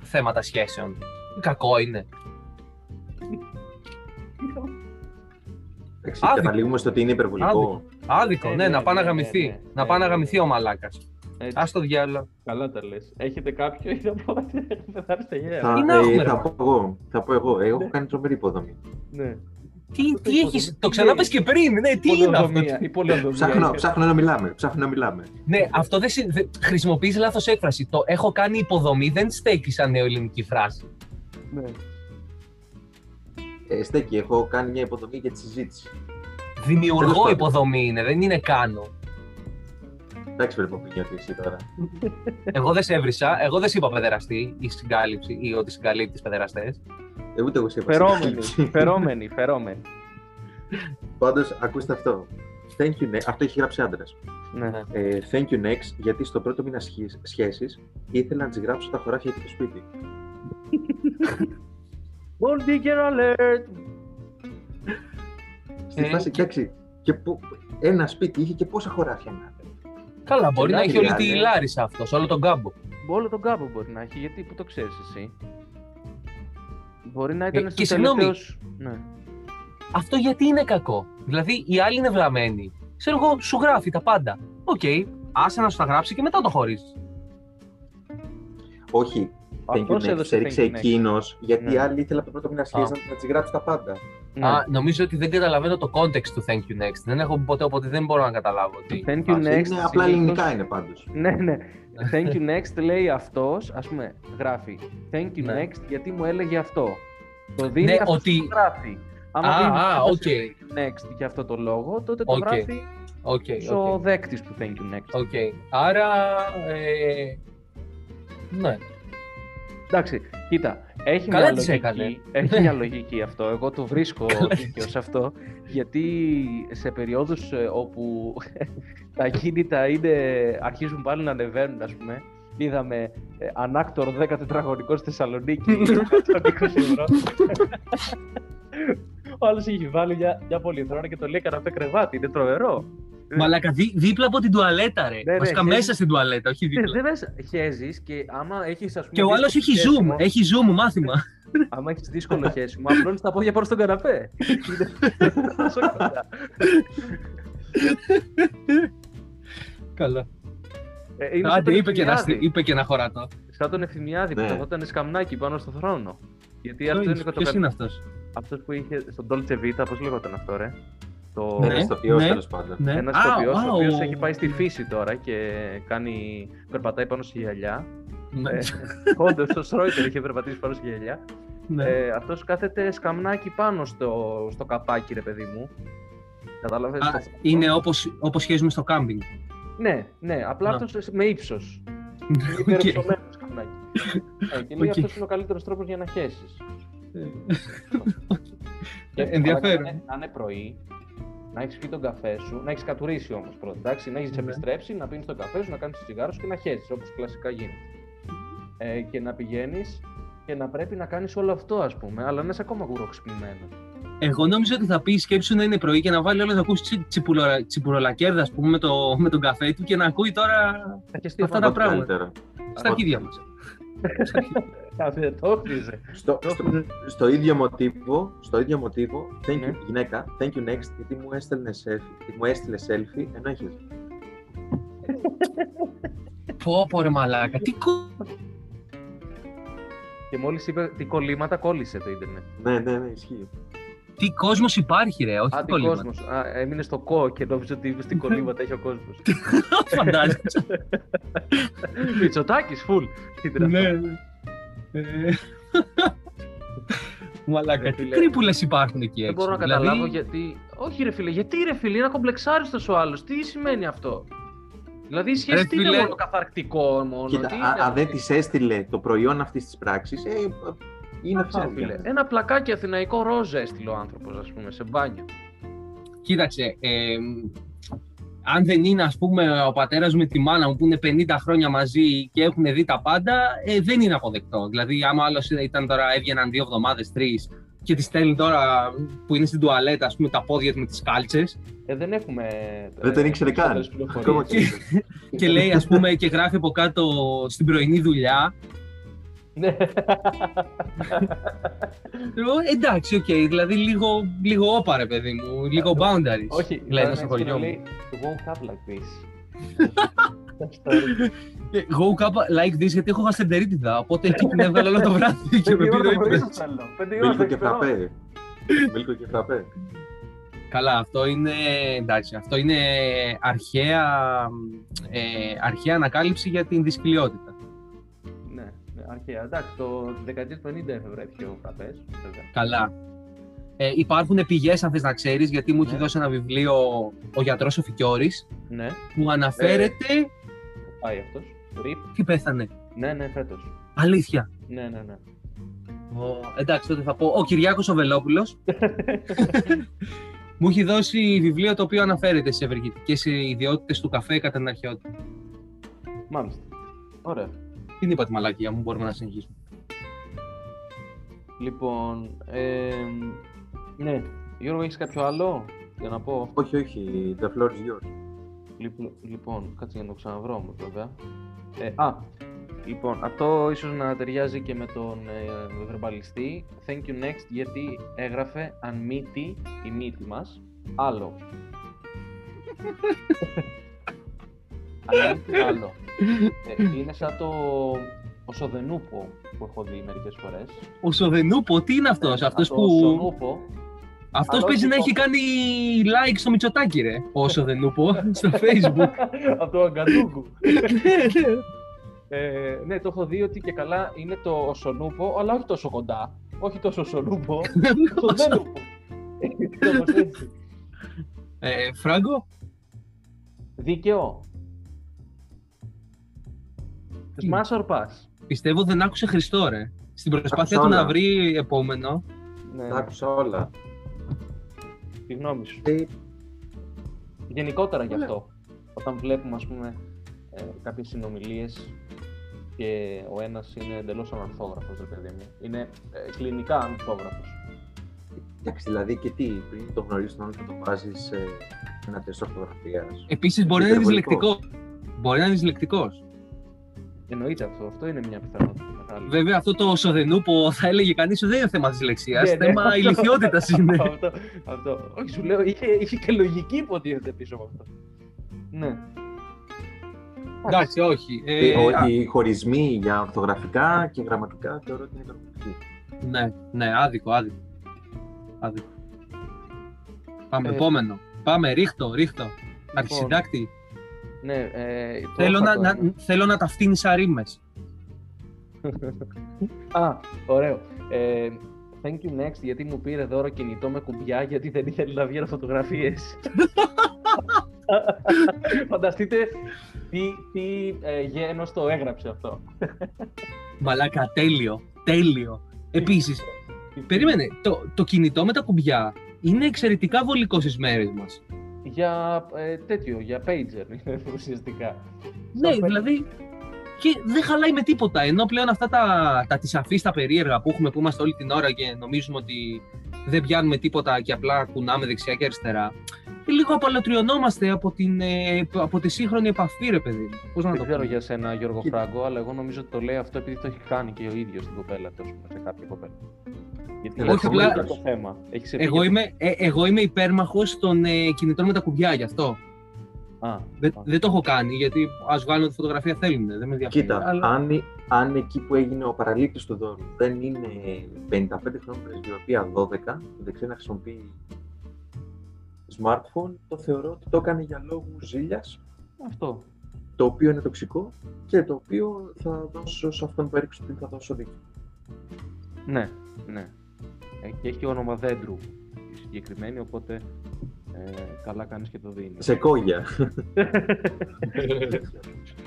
θέματα σχέσεων. Κακό είναι. Εντάξει, Άδικο. καταλήγουμε στο ότι είναι υπερβολικό. Άδικο. Άδικο, Ε, ναι, ναι, να πάει να ναι, γαμηθεί. ναι, να ναι, πάει να ναι, γαμηθεί ναι. ο μαλάκας. Έτσι. Ας το διάλογο. Καλά τα λες. Έχετε κάποιο ή θα πω θα έρθετε γέρα. Θα, Τι να ε, έχουμε, θα ρε. πω εγώ. Θα πω εγώ. Εγώ Ναι. έχω κάνει τρομερή υποδομή. Ναι. Τι, Αυτό τι το έχεις, υποδομή, το τι ξανάπες λέει. και πριν, ναι, τι είναι αυτό; Πολεοδομία, Η πολεοδομία. Ψάχνω, είναι. ψάχνω να μιλάμε. Ψάχνω να μιλάμε. Ναι, αυτό δεν συ- δεν- χρησιμοποιείς λάθος έκφραση. Το έχω κάνει υποδομή δεν στέκει σαν νεοελληνική φράση. Ναι. Ε, στέκει, έχω κάνει μια υποδομή για τη συζήτηση. Τέλος Δημιουργώ πάντων. υποδομή είναι, δεν είναι κάνω. Εντάξει, πρέπει να νιώθει εσύ τώρα. Εγώ δεν σε έβρισα, εγώ δεν σε είπα παιδεραστή ή συγκάλυψη ή ότι συγκαλύπτεις παιδεραστές. Ε, ούτε εγώ σε είπα. Φερόμενοι, φερόμενοι, φερόμενοι. Πάντως, ακούστε αυτό. Thank you next. Αυτό έχει γράψει άντρας. Ναι. Ε, thank you next, γιατί στο πρώτο μήνα σχέσης ήθελα να της γράψω τα χωράφια και το σπίτι. Gold digger alert. Στη Ε, φάση, και- εντάξει. Και που, ένα σπίτι είχε και πόσα χωράφια να έχει. Καλά, μπορεί να Εντάξει, έχει όλη τη δηλαδή. Λάρισα αυτός, όλο τον κάμπο. Όλο τον κάμπο μπορεί να έχει, γιατί που το ξέρεις εσύ. Μπορεί να ήταν Ε, στους και συγγνώμη. τελευταίους... Ναι. Αυτό γιατί είναι κακό; Δηλαδή, οι άλλοι είναι βλαμμένοι. Ξέρω εγώ, σου γράφει τα πάντα. Οκ, άσε να σου τα γράψει και μετά το χωρίζει. Όχι, thank you Αυτός next. έδωσε Έριξε thank you next. εκείνος, γιατί Ναι. η άλλη ήθελε από το πρώτο μήνα σχέση Α. να, να τη γράψει τα πάντα. Ναι. Α, νομίζω ότι δεν καταλαβαίνω το context του Thank you next. Δεν έχω ποτέ, οπότε δεν μπορώ να καταλάβω. Τι. Thank you φάση. next. είναι απλά συνήθως- ελληνικά είναι πάντως. Ναι, ναι. Thank you next λέει αυτός, ας πούμε, γράφει Thank you Ναι. next γιατί μου έλεγε αυτό. Το δίνει Ναι, αυτός ότι- που γράφει. Άμα Α, δίνεις α, αυτός οκ. Thank you next για αυτό το λόγο, τότε το Οκ. γράφει Οκ, ο οκ. δέκτης του Thank you next. Οκ. Άρα. Ε, ναι. Εντάξει, κοίτα, έχει Καλά μια τις λογική, έκανε. έχει μια λογική αυτό. Εγώ το βρίσκω δίκαιο σε αυτό, γιατί σε περιόδους ε, όπου τα κίνητα είναι, αρχίζουν πάλι να ανεβαίνουν, ας πούμε, είδαμε ε, ανάκτορο 10 τετραγωνικό στη Θεσσαλονίκη, στον 20 ευρώ. Ο άλλος είχε βάλει μια, μια πολυθρόνα και το λέει καναπέ κρεβάτι, είναι τρομερό. Μαλάκα, δί, δίπλα από την τουαλέτα, ρε. ναι, Βασικά χέζεις. μέσα στην τουαλέτα, όχι Ε, δίπλα. Δεν μέσα, χέζεις και άμα έχεις ας πούμε... Και ο άλλος δύσκολο έχει zoom. χέσιμο- Έχει zoom, μάθημα. Άμα έχεις δύσκολο χέσιμο, απλώνεις τα πόδια πάνω στον καναπέ. Είναι τόσο κοντά. Καλά. Ε, είναι σαν Άντε, τον είπε και, ένα, Ευθυμιάδη. είπε και ένα χωρατό. Σαν τον Ευθυμιάδη που Ναι. καθόταν σκαμνάκι πάνω στο θρόνο. Γιατί αυτό είναι το Ποιο είναι αυτός; αυτός που είχε στον Dolce Vita, πώς λέγονταν αυτό, ρε; Το... Ναι. Ένα ηθοποιό ναι. τέλος πάντων. Ναι. Ένας Α, ηθοποιός, α, ο οποίος ο- έχει πάει στη φύση τώρα και κάνει... περπατάει πάνω στη γυαλιά. Ναι. Ε, Όντως, το Σρόιτερ είχε περπατήσει πάνω στη γυαλιά. Ναι. Ε, αυτός κάθεται σκαμνάκι πάνω στο, στο καπάκι, ρε παιδί μου. Κατάλαβες; Α, το- Είναι όπως, όπως χέζουμε στο κάμπινγκ. Ναι, ναι, απλά Να. αυτός με ύψος. Οκ. Υπερυψωμένο σκαμνάκι. Ε, και λέει Οκ. αυτός είναι ο καλύτερος τρόπος για να χέσεις. Ε, Και ενδιαφέρον. Να είναι, να είναι πρωί, να έχεις πιει τον καφέ σου, να έχεις κατουρίσει όμως πρώτα. Εντάξει, να έχεις Ναι. επιστρέψει, να πίνεις τον καφέ σου, να κάνεις το τσιγάρο σου και να χέζεις όπως κλασικά γίνεται. Ε, και να πηγαίνεις και να πρέπει να κάνεις όλο αυτό, ας πούμε, αλλά να είσαι ακόμα γουροξυπνημένο. Εγώ νόμιζα ότι θα πει σκέψου να είναι πρωί και να βάλει όλα να ακούσει τσιπουρο- τσιπουρολακέρδα, ας πούμε, με, το, με τον καφέ του και να ακούει τώρα Θα χεστεί Αυτά αυτό τα το πράγματα. Καλύτερα. στα αρχίδια μας. Καφέ, το χτίζε. Στο, στο, στο ίδιο μοτίβο, στο ίδιο μοτίβο, thank you, Ναι. γυναίκα, thank you next, γιατί μου έστελνε selfie, μου έστειλε selfie, ενώ έχεις. Πω, πω, ρε μαλάκα. Τι κο... Και μόλις είπε τι κολλήματα, κόλλησε το Ιντερνετ. Ναι, ναι, ναι, ισχύει. τι κόσμος υπάρχει, ρε, όχι Α, τι τι κολλήματα. κόσμος. Έμεινε στο κο και νόμιζε ότι είπε τι κολλήματα έχει ο κόσμος. Φαντάζεσαι. Μητσοτάκης, φουλ. ναι. ναι. Ε, Μαλάκα, Ρε τι φίλε. τρύπουλες υπάρχουν εκεί έξω. Δεν μπορώ να Δηλαδή, καταλάβω γιατί. Όχι, ρε φίλε, γιατί ρε φίλε, είναι κομπλεξάριστο ο άλλος. Τι σημαίνει αυτό; Δηλαδή η σχέση Ρε τι είναι φίλε. μόνο καθαρκτικό μόνο; Κοίτα, τι α- είναι αν αυτό; δεν τη έστειλε το προϊόν αυτής της πράξης, ε, είναι Κάτσε, ρε φάουλ. φίλε. Ένα πλακάκι αθηναϊκό ρόζα έστειλε ο άνθρωπος, ας πούμε, σε μπάνιο. Κοίταξε, ε, αν δεν είναι ας πούμε ο πατέρας με τη μάνα μου που είναι 50 χρόνια μαζί και έχουν δει τα πάντα, ε, δεν είναι αποδεκτό. Δηλαδή, άμα άλλος ήταν τώρα, έβγαιναν δύο εβδομάδες, τρεις και τη στέλνει τώρα που είναι στην τουαλέτα, ας πούμε, τα πόδια του με τις κάλτσες Ε, δεν έχουμε. Δεν τον ήξερε καν. περισσότερες πληροφορίες. Ακόμα και και λέει, ας πούμε, και γράφει από κάτω στην πρωινή δουλειά. Ναι. Εγώ, εντάξει, οκ, δηλαδή λίγο, λίγο όπα, ρε παιδί μου, λίγο boundaries. Όχι, λένε θα στο είναι χωριό να μου. λέει, Woke up like this. Ε, Go up like this, γιατί έχω γαστερίτιδα, οπότε εκεί την έβγαλα όλο το βράδυ και με Πέντε ώρα πήρε το πρωί ύπνος. σου θέλω. Πέντε ώρα το Μίλκο και ξυπνώ. φραπέ. Μίλκο και φραπέ. Καλά, αυτό είναι, εντάξει, αυτό είναι αρχαία, ε, αρχαία ανακάλυψη για την δυσκολιότητα. Ναι, ναι, αρχαία. Εντάξει, το τη δεκαετία του 50 βρέθηκε ο φραπές, βέβαια. Καλά. Ε, υπάρχουν πηγές, αν θες να ξέρεις, γιατί μου έχει Ναι. δώσει ένα βιβλίο ο γιατρός ο Φικιώρης, Ναι, που αναφέρεται... πάει αυτός. Ρίπ. Τι πέθανε; Ναι, ναι, φέτος. Αλήθεια. Ναι, ναι, ναι. Ο, εντάξει, τότε θα πω. Ο Κυριάκος ο Βελόπουλος μου έχει δώσει βιβλίο το οποίο αναφέρεται σε ευεργετικές ιδιότητες του καφέ κατά την αρχαιότητα. Μάλιστα. Ωραία. Τι είπα τη μαλακία μου, μπορούμε να συνεχίσουμε. Λοιπόν, ε, ναι. Γιώργο, έχεις κάποιο άλλο για να πω; Όχι, όχι, the floor is yours. Λοιπόν, λοιπόν κάτσε για να το ξαναβρω όμως βέβαια. Ε, α, λοιπόν, αυτό ίσως να ταιριάζει και με τον ε, βερμπαλιστή. Thank you next, γιατί έγραφε αν μύτη, η μύτη μας, άλλο. αν μύτη, άλλο. Ε, είναι σαν το ο Σοδενούπο που έχω δει μερικές φορές. Ο Σοδενούπο, τι είναι αυτός, Ε, αυτός το που... Σονούπο, Αυτός Αλλά παίζει όχι να το- έχει κάνει like στο Μητσοτάκι, ρε. Ο Σοδενούπο, στο facebook. από το Αγκαντούγκου. Ε, ναι, το έχω δει ότι και καλά είναι το Οσονούπο, αλλά όχι τόσο κοντά. Όχι τόσο Οσονούπο, το Δενούπο. Κάπως έτσι. ε, Φράγκο, Δίκαιο. Τι; Smash or pass. πιστεύω δεν άκουσε Χριστό, ρε. Στην προσπάθεια του Άκουσα να όλα. βρει επόμενο. Ναι, Τα άκουσα όλα. τη γνώμη σου. Ε, Γενικότερα γι' Ωραία. αυτό. Όταν βλέπουμε, ας πούμε, ε, κάποιες συνομιλίες και ο ένας είναι εντελώς ανορθόγραφος, ρε παιδί μου. Είναι ε, κλινικά ανορθόγραφος. Εντάξει, δηλαδή και τι, πριν το γνωρίσει τον άλλο θα το βάζεις σε ένα τεστ ορθογραφίας. Επίσης μπορεί να είναι Υπερβολικός. δυσλεκτικός. Μπορεί να είναι δυσλεκτικός. Εννοείται αυτό. Αυτό είναι μια πιθανότητα μεγάλη. Βέβαια αυτό το Σοδενούπο θα έλεγε κανείς ότι δεν είναι θέμα δυσλεξίας, Ναι, ναι, θέμα αυτό. ηλικιότητας είναι. αυτό, αυτό. Όχι, σου λέω, είχε, είχε και λογική υποτίθεται πίσω από αυτό. Ναι. Εντάξει, όχι. Ε, Ε, α, ο- οι χωρισμοί για ορθογραφικά και γραμματικά θεωρώ ότι είναι κανονικοί. ναι, ναι, άδικο, άδικο. άδικο. Πάμε, Ε, επόμενο. Πάμε, ρίχτω, ρίχτω. Αρχισυντάκτη. Ναι, ε, το Θέλω είχα να, το να, ένα. θέλω να τα φτύνεις σαν ρήμες. Α, ωραίο. Ε, thank you next, γιατί μου πήρε δώρο κινητό με κουμπιά, γιατί δεν ήθελε να βγαίνω φωτογραφίες. Φανταστείτε τι, τι ε, γένος το έγραψε αυτό. Μαλάκα, τέλειο, τέλειο. Επίσης, Περίμενε, το, το κινητό με τα κουμπιά είναι εξαιρετικά βολικό στις μέρες μας. Για ε, τέτοιο, για pager είναι ουσιαστικά. Ναι, Σαν δηλαδή. Και δεν χαλάει με τίποτα. Ενώ πλέον αυτά τα, τα της αφής, τα περίεργα που έχουμε που είμαστε όλη την ώρα και νομίζουμε ότι δεν πιάνουμε τίποτα και απλά κουνάμε δεξιά και αριστερά. Και λίγο απαλωτριωνόμαστε από, την, ε, από τη σύγχρονη επαφή, ρε παιδί. Πώς να Δεν το ξέρω πω. για σένα, Γιώργο Κοίτα. Φράγκο, αλλά εγώ νομίζω ότι το λέει αυτό επειδή το έχει κάνει και ο ίδιος στην κοπέλα του, ας πούμε, σε κάποια κοπέλα. Γιατί Όχι, έχει απλά- αυτό το θέμα. Έχεις σε Εγώ είμαι, ε, εγώ είμαι υπέρμαχος των ε, κινητών με τα κουμπιά γι' αυτό. Α, Δεν, α. δεν το έχω κάνει γιατί ας βγάλουν τη φωτογραφία θέλουν. Δεν με ενδιαφέρει. Κοίτα, αλλά- αν, αν εκεί που έγινε ο παραλήπτης του δώρου δεν είναι 55 χρόνων πρεσβειοποία 12, δεν ξέρει να χρησιμοποιεί smartphone, το θεωρώ ότι το έκανε για λόγους ζήλιας, Αυτό. το οποίο είναι τοξικό και το οποίο θα δώσω σε αυτόν που έριξε την θα δώσω δίκιο. Ναι, ναι. Ε, Και έχει όνομα δέντρου η συγκεκριμένη, οπότε ε, καλά κάνεις και το δίνεις. Σε κόγια.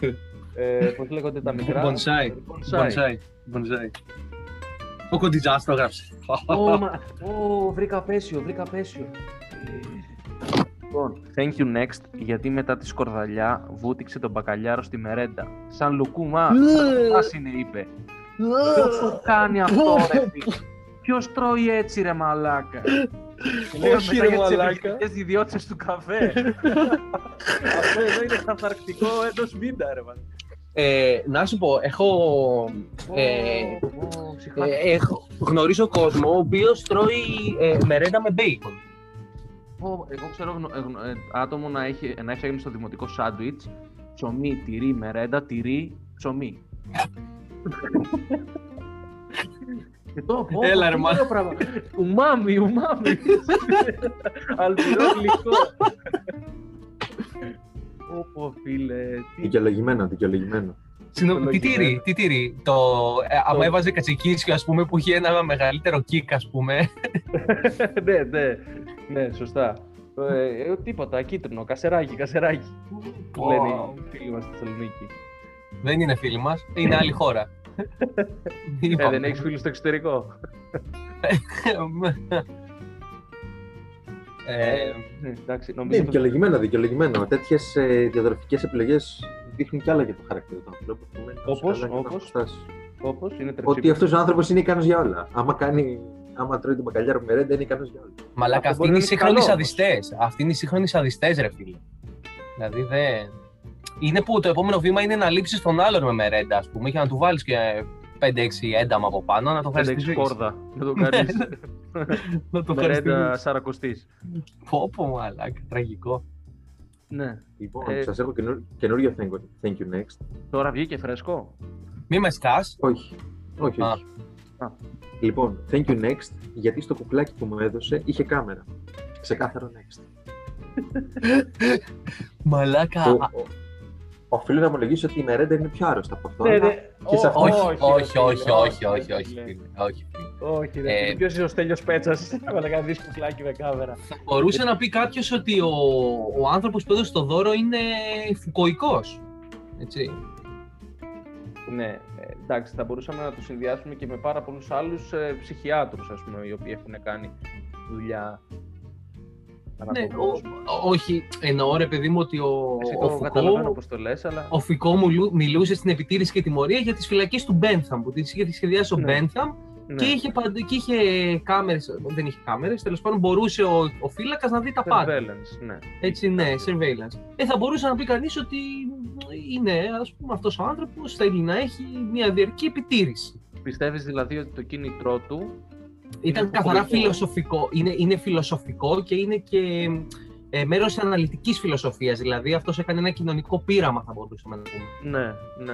ε, πώς λέγονται τα μικρά; Bonsai. Bonsai. Bonsai. Bonsai. Ο Κοντιτζάς το έγραψε. Ω, μα- Ω, βρήκα πέσιο, βρήκα πέσιο. Λοιπόν, thank you next, γιατί μετά τη σκορδαλιά βούτυξε τον μπακαλιάρο στη μερέντα. Σαν λουκούμα, ας είναι είπε. Ποιος το κάνει αυτό ρε φίλε; Ποιος τρώει έτσι ρε μαλάκα; Και λέγαμε Όχι, μετά ρε, για τις μαλάκα. επιθετικές ιδιότητες του καφέ. αυτό εδώ είναι καθαρκτικό εντός μήντα ρε μαλάκα. Ε, να σου πω, έχω, ε, Ω, ω, ψυχάκι. ε, έχω γνωρίζω κόσμο ο οποίος τρώει ε, μερέντα με μπέικον. Πω, Εγώ ξέρω γνω- ε, γνω- ε, άτομο να έχει, να έχει φέρει στο δημοτικό σάντουιτς ψωμί, τυρί, μερέντα, τυρί, ψωμί. Και το πω, Έλα, πω, ρε, τι μα. ωραίο πράγμα. Ουμάμι, ουμάμι. Αλπινό γλυκό. Όπο φίλε, τι δικαιολογημένο, δικαιολογημένο. Συγγνώμη, τι Λογικό. τύρι, τι τύρι. Το, ε, άμα έβαζε κατσικίσιο, ας πούμε, που είχε ένα μεγαλύτερο κικ, ας πούμε. ναι, ναι, ναι, σωστά. Ε, ε, τίποτα, κίτρινο, κασεράκι, κασεράκι. Πω. Λένε οι φίλοι μας στη Θεσσαλονίκη. Δεν είναι φίλοι μας, είναι άλλη χώρα. Ε, δεν έχεις φίλους στο εξωτερικό. Ε, Ναι, εντάξει, Ναι, νομίζω. δικαιολογημένο, δικαιολογημένο. Τέτοιες διαδροφικέ επιλογές δείχνουν κι άλλα για το χαρακτήρα του ανθρώπου. επομένως, Όπως, καλά και να όπως. αποστάσει. Όπως είναι Ότι τρεψίπεδο. αυτός ο άνθρωπος είναι ικανός για όλα. Άμα, κάνει, άμα τρώει το μπακαλιάρο με ρέντα, είναι ικανός για όλα. Μαλάκα, Αυτό αυτοί μπορεί είναι οι να είναι σύγχρονοι καλό, σαδιστές. Αυτοί είναι οι σύγχρονοι σαδιστές, ρε φίλε. Δηλαδή δεν... Είναι που το επόμενο βήμα είναι να λείψεις τον άλλον με μερέντα, ας πούμε, και να του βάλεις και 5-6 ένταμα από πάνω, να το φέρεις στη Πέντε ζωής. κόρδα. Να το Ναι, κάνεις Να το φέρεις στη μερέντα ζωής. σαρακοστής. Πω πω μαλάκα, τραγικό. Ναι. Λοιπόν, Ε. σας έχω καινούριο, καινούριο thank, you- thank you next. Τώρα βγήκε φρέσκο. Μη με σκάς. Όχι. Όχι, Α. όχι. Α. Λοιπόν, thank you next, γιατί στο κουκλάκι που μου έδωσε είχε κάμερα. Ξεκάθαρο next. Μαλάκα. Ο- ο- Οφείλω να ομολογήσω ότι η μερέντα είναι πιο άρρωστα από αυτό. Ναι, αλλά ναι. και σε Ω, αυτό. Όχι, όχι, ρε όχι, φίλε, όχι, όχι, όχι, φίλε. φίλε, όχι. φίλε. Όχι, ρε. Ε, φίλε. Ποιος είναι ο Στέλιος Πέτσας; Έβαλε κανένα δίσκο φλάκι με κάμερα. Θα μπορούσε να πει κάποιος ότι ο, ο άνθρωπος που έδωσε το δώρο είναι φουκοϊκός. Έτσι. Ναι, ε, εντάξει, θα μπορούσαμε να το συνδυάσουμε και με πάρα πολλούς άλλους ε, ψυχιάτρους, ας πούμε, οι οποίοι έχουν κάνει δουλειά. Ανά Ναι, τον ο- κόσμο. ο- όχι, εννοώ ρε παιδί μου ότι ο, Εσύ ο το καταλαβαίνω Φουκώ, πώς το λες, αλλά... ο Φουκώ μιλού- μιλούσε στην επιτήρηση και τιμωρία για τις φυλακές του Μπένθαμ, που τις είχε σχεδιάσει ο Ναι. Μπένθαμ ναι. και, είχε, παντ- και είχε κάμερες, δεν είχε κάμερες, τέλος πάντων μπορούσε ο, ο φύλακας να δει τα πάντα. Surveillance, ναι. Έτσι, ναι, surveillance. Ε, θα μπορούσε να πει κανείς ότι είναι, ας πούμε, αυτός ο άνθρωπος θέλει να έχει μια διαρκή επιτήρηση. Πιστεύεις δηλαδή ότι το κίνητρό του Ήταν Είναι καθαρά φουκοϊκό. φιλοσοφικό. Είναι, είναι φιλοσοφικό και είναι και ε, μέρος της αναλυτικής φιλοσοφίας. Δηλαδή αυτός έκανε ένα κοινωνικό πείραμα θα μπορούσαμε να πούμε. Ναι, ναι.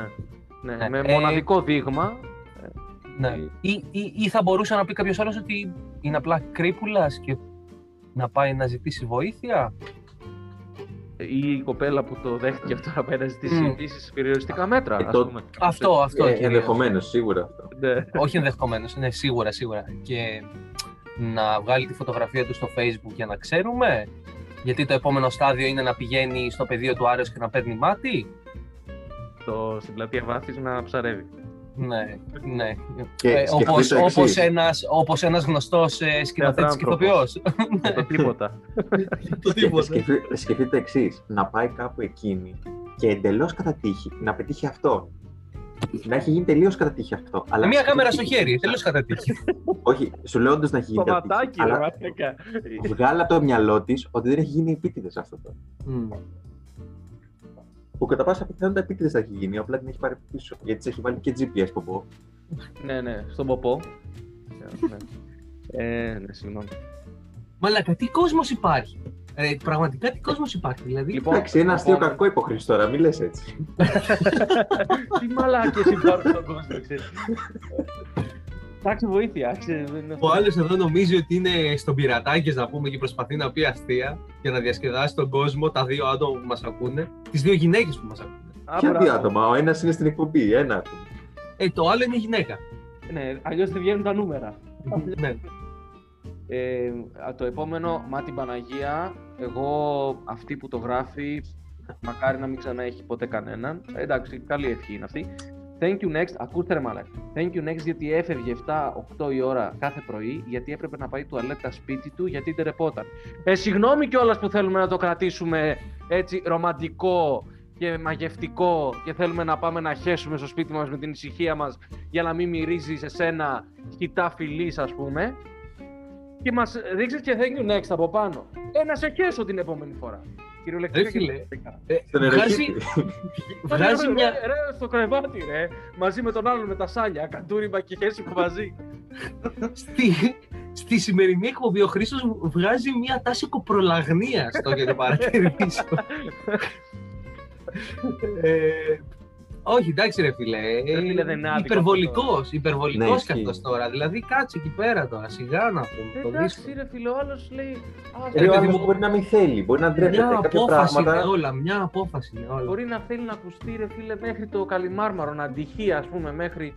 ναι. Ναι, Με ε, μοναδικό δείγμα. Ναι. Ή, ή, ή θα μπορούσε να πει κάποιος άλλος ότι είναι απλά κρύπουλας και να πάει να ζητήσει βοήθεια; Ή η κοπέλα που το δέχτηκε αυτό να πάει να ζητήσει Μμ. επίση περιοριστικά μέτρα. Ε, ας το- πούμε. Αυτό, αυτό. Ε, κυρίως. Ενδεχομένως, σίγουρα αυτό. Ναι. Όχι ενδεχομένως, ναι, σίγουρα, σίγουρα. Και να βγάλει τη φωτογραφία του στο facebook για να ξέρουμε. Γιατί το επόμενο στάδιο είναι να πηγαίνει στο πεδίο του Άρεος και να παίρνει μάτι. Το, στην πλατεία βάθης να ψαρεύει. Ναι, ναι. Και Ε, σκεφτείτε όπως, το εξής. όπως, ένας, όπως ένας γνωστός ε, σκηνοθέτης και Θεατράνθρωπος. ηθοποιός. Το τίποτα. Το τίποτα. Σκεφτείτε, σκεφτείτε το εξής. Να πάει κάπου εκείνη και εντελώς κατά τύχη να πετύχει αυτό. Να έχει γίνει τελείως κατά τύχη αυτό. Αλλά Μία κάμερα έχει- στο χέρι, τελείως κατά τύχη. Όχι, σου λέω όντως να έχει γίνει Το κατά τύχη. ματάκι, ρε Αλλά μαλάκα. βγάλε από το μυαλό της ότι δεν έχει γίνει επίτηδες αυτό. το. Μμ. Που κατά πάσα πιθανότητα επίτηδες θα έχει γίνει, απλά την έχει πάρει πίσω. Γιατί της έχει βάλει και GPS από πω. Ναι, ναι, στον ποπό. Ναι. Ε, ναι, συγγνώμη. Μαλάκα, τι κόσμος υπάρχει; Ε, πραγματικά τι κόσμος υπάρχει. Δηλαδή, Λοιπόν, Εντάξει, ένα αστείο λοιπόν, κακό υπόχρηση τώρα, μην λες έτσι. Τι μαλάκες υπάρχουν στον κόσμο, ξέρεις. Εντάξει, βοήθεια. ξέρεις, δεν είναι ο αυτό. άλλος εδώ νομίζει ότι είναι στον πειρατάκες να πούμε και προσπαθεί να πει αστεία για να διασκεδάσει τον κόσμο, τα δύο άτομα που μας ακούνε, τις δύο γυναίκες που μας ακούνε. Α, Ποια μπράβο. δύο άτομα, ο ένας είναι στην εκπομπή, ένα άτομο. Ε, το άλλο είναι γυναίκα. Ναι, αλλιώς δεν βγαίνουν τα νούμερα. ναι. Ε, α, το επόμενο, Μάτι Παναγία, εγώ αυτή που το γράφει, μακάρι να μην ξανά έχει ποτέ κανέναν. Ε, εντάξει, καλή ευχή είναι αυτή. Thank you next, ακούστε ρε μαλάκα. Thank you next γιατί έφευγε 7-8 η ώρα κάθε πρωί, γιατί έπρεπε να πάει τουαλέτα σπίτι του, γιατί τερεπόταν. Ε, συγγνώμη κιόλας που θέλουμε να το κρατήσουμε έτσι ρομαντικό και μαγευτικό και θέλουμε να πάμε να χέσουμε στο σπίτι μας με την ησυχία μας για να μην μυρίζει σε σένα χιτά φιλής ας πούμε και μας ρίξεις και thank you next από πάνω. Ε, να σε χέσω την επόμενη φορά. Κυριολεκτικά Ρε φίλε. και πραγματικά. Ε, Στον βγάζει, εροχήτη. βγάζει Ρε, μια... ρε, ρε, στο κρεβάτι ρε, μαζί με τον άλλον με τα σάλια, καντούριμα και χέσιμο μαζί. στη, στη σημερινή εκπομπή ο Χρήστος βγάζει μια τάση κοπρολαγνίας, το έχετε παρατηρήσει. ε, όχι, εντάξει ρε φίλε. Ρε φίλε, δεν είναι άδικο υπερβολικός, υπερβολικός Ναι, κι ισχύει. αυτός τώρα. Δηλαδή κάτσε εκεί πέρα τώρα, σιγά να πούμε. Το Εντάξει δύσκολο. ρε φίλε, ο άλλος λέει, α, Ρε, ο παιδί άλλος μου, μπορεί να μην θέλει, μπορεί να ντρέπεται Μια κάποια απόφαση είναι πράγματα. όλα, μια απόφαση είναι όλα. μπορεί να θέλει να ακουστεί ρε φίλε μέχρι το καλιμάρμαρο, να αντυχεί ας πούμε μέχρι,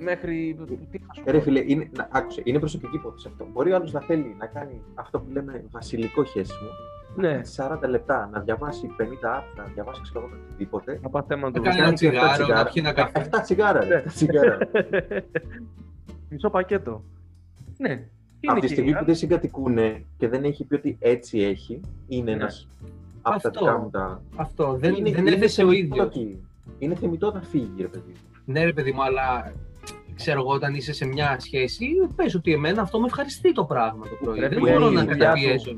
μέχρι, τι θα σου Ε, Ρε πω. φίλε, είναι, να, άκουσε, είναι προσωπική υπόθεση αυτό. Μπορεί ο άλλος να θέλει να κάνει αυτό που λέμε βασιλικό χέσιμο. Ναι, 40 λεπτά, να διαβάσει 50 άρθρα, να διαβάσει ξέρω εγώ οτιδήποτε. να πας θέμα Να του κάνει κάνει ένα και αυτά τσιγάρο, τσιγάρα. να πιει ένα καφέ. 7 τσιγάρα, Ναι. ρε, 7 τσιγάρα. Μισό πακέτο. Ναι. Είναι Από τη και στιγμή οι που δεν συγκατοικούνε και δεν έχει πει ότι έτσι έχει, είναι Ναι. ένας από τα Αυτό. δικά μου τα. Αυτό, δεν, Είναι- δεν είναι έθεσε ο θεμητό ίδιος. ότι- Είναι θεμητό να φύγει, ρε παιδί. Ναι, ρε παιδί μου, αλλά ξέρω εγώ, όταν είσαι σε μια σχέση, πες ότι εμένα αυτό με ευχαριστεί το πράγμα το πρωί. Ρε δεν φίλε, μπορώ η να δουλειά καταπιέζω.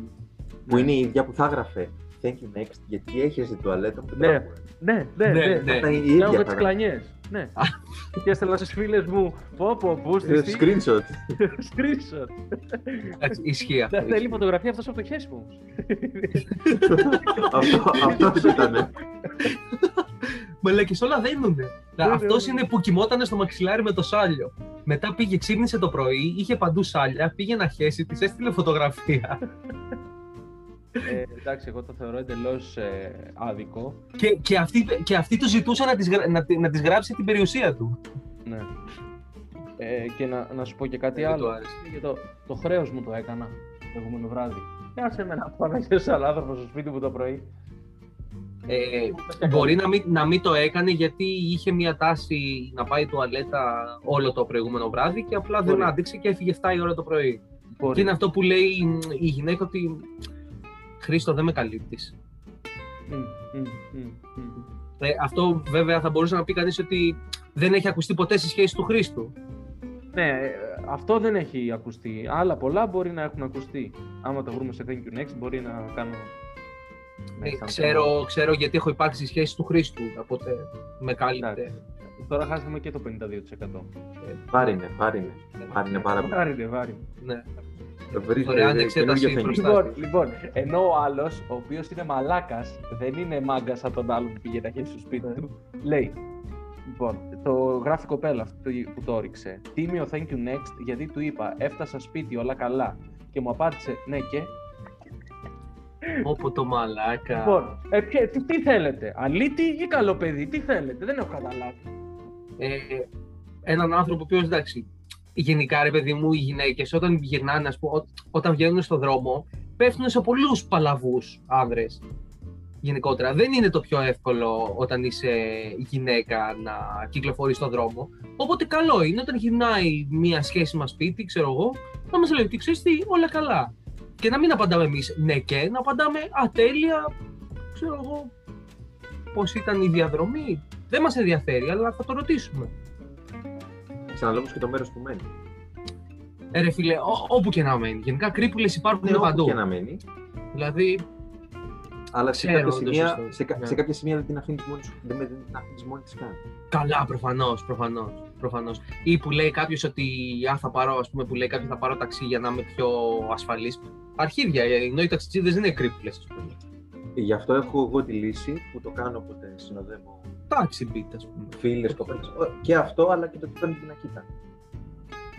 Που είναι η ίδια που θα έγραφε. Thank you next, γιατί έχεις την τουαλέτα που Ναι. δεν μπορώ. Ναι, ναι, Ναι, ναι. ναι. Αυτά είναι η Λέω ίδια με θα τις έγραφε. κλανιές. Ναι. και έστελνα στις φίλες μου, πω πω, πού Ε, στις τι, Screenshot. screenshot. Εντάξει, Ισχύει αυτό. Δεν θέλει ισχύει. φωτογραφία αυτός από το χέσιμο. όμως. Αυτό αυτό δεν ήταν. Μαλάκες όλα δένουνε. ναι, Αυτός ναι. είναι που κοιμόταν στο μαξιλάρι με το σάλιο. Μετά πήγε, ξύπνησε το πρωί, είχε παντού σάλια, πήγε να χέσει, της έστειλε φωτογραφία. Ε, εντάξει, εγώ το θεωρώ εντελώς ε, άδικο. και, και, αυτή, και αυτή του ζητούσε να της, γρα- να, τη- να της γράψει την περιουσία του. Ναι. Ε, και να, να σου πω και κάτι Δεν άλλο. του άρεσε. Για το, το χρέος μου το έκανα το προηγούμενο βράδυ. Κάσε με να πάω να χέσω έναν άνθρωπος στο σπίτι μου το πρωί. Ε, μπορεί να μην, να μην το έκανε γιατί είχε μια τάση να πάει τουαλέτα όλο το προηγούμενο βράδυ και απλά δεν Μπορεί. άντεξε και έφυγε 7 η ώρα το πρωί. Μπορεί. Και είναι αυτό που λέει μ, η γυναίκα ότι Χρήστο δεν με καλύπτεις. Μμ, μμ, μμ, μμ. Ε, αυτό βέβαια θα μπορούσε να πει κανείς ότι δεν έχει ακουστεί ποτέ στη σχέση του Χρήστου. Ναι, ε, αυτό δεν έχει ακουστεί. Άλλα πολλά μπορεί να έχουν ακουστεί. Άμα το βρούμε σε Thank you next, μπορεί να κάνω. Ε, Ναι, σαν ξέρω, ξέρω γιατί έχω υπάρξει στη σχέση του Χρήστου, οπότε με κάλυπτε. Εντάξει. Τώρα χάσαμε και το 52%. Βάρινε, βάρινε. Βάρινε πάρα πολύ. Βάρινε, βάρινε. Ναι. Βρείτε Ωραία, ανεξέταση καινούργιο μπροστά. φαγητό. Λοιπόν, λοιπόν, ενώ ο άλλος, ο οποίος είναι μαλάκας, δεν είναι μάγκα σαν τον άλλον που πήγε να χέσει στο σπίτι Ναι. του, λέει. Λοιπόν, το γράφει η κοπέλα αυτή που το έριξε. Τίμιο thank you next, γιατί του είπα έφτασα σπίτι όλα καλά. Και μου απάντησε ναι και.Όπο το μαλάκα. Λοιπόν, ε, ποια- τι, τι θέλετε, αλήτη ή καλό παιδί, τι θέλετε, δεν έχω καταλάβει. ε, έναν άνθρωπο ο οποίος εντάξει, γενικά ρε παιδί μου, οι γυναίκες όταν γυρνάνε, ας πούμε, ό- όταν βγαίνουν στον δρόμο, πέφτουν σε πολλούς παλαβούς άνδρες. γενικότερα. Δεν είναι το πιο εύκολο όταν είσαι γυναίκα να κυκλοφορείς στον δρόμο. Οπότε καλό είναι όταν γυρνάει μια σχέση μας σπίτι, ξέρω εγώ, να μας λέει ότι ξέρεις τι, όλα καλά. Και να μην απαντάμε εμείς ναι και, να απαντάμε ατέλεια, ξέρω εγώ, πώς ήταν η διαδρομή. Δεν μας ενδιαφέρει, αλλά θα το ρωτήσουμε. Ξαναλέω και το μέρος που μένει. Ε, ρε φίλε, ό, όπου και να μένει. Γενικά κρύπουλες υπάρχουν Ναι, όπου παντού. και να μένει. Δηλαδή, Αλλά σε Ξέρω κάποια, το σημεία, σωστό. σε, κα- Ναι. σε κάποια σημεία δεν την αφήνεις μόνη σου. Δεν, δεν την αφήνεις μόνη της καν. καλά, προφανώς, προφανώς. Προφανώς. Ή που λέει κάποιος ότι α, θα πάρω, ας πούμε, που λέει κάποιος θα πάρω ταξί για να είμαι πιο ασφαλής. Αρχίδια, ε, ενώ οι ταξιτζίδε δεν είναι κρύπουλες, ας πούμε. Γι' αυτό έχω εγώ τη λύση που το κάνω όποτε συνοδεύω Τάξη μπιτ, ας πούμε. φίλες, κοπέλες. Και αυτό, αλλά και το ότι παίρνει την ακίτα.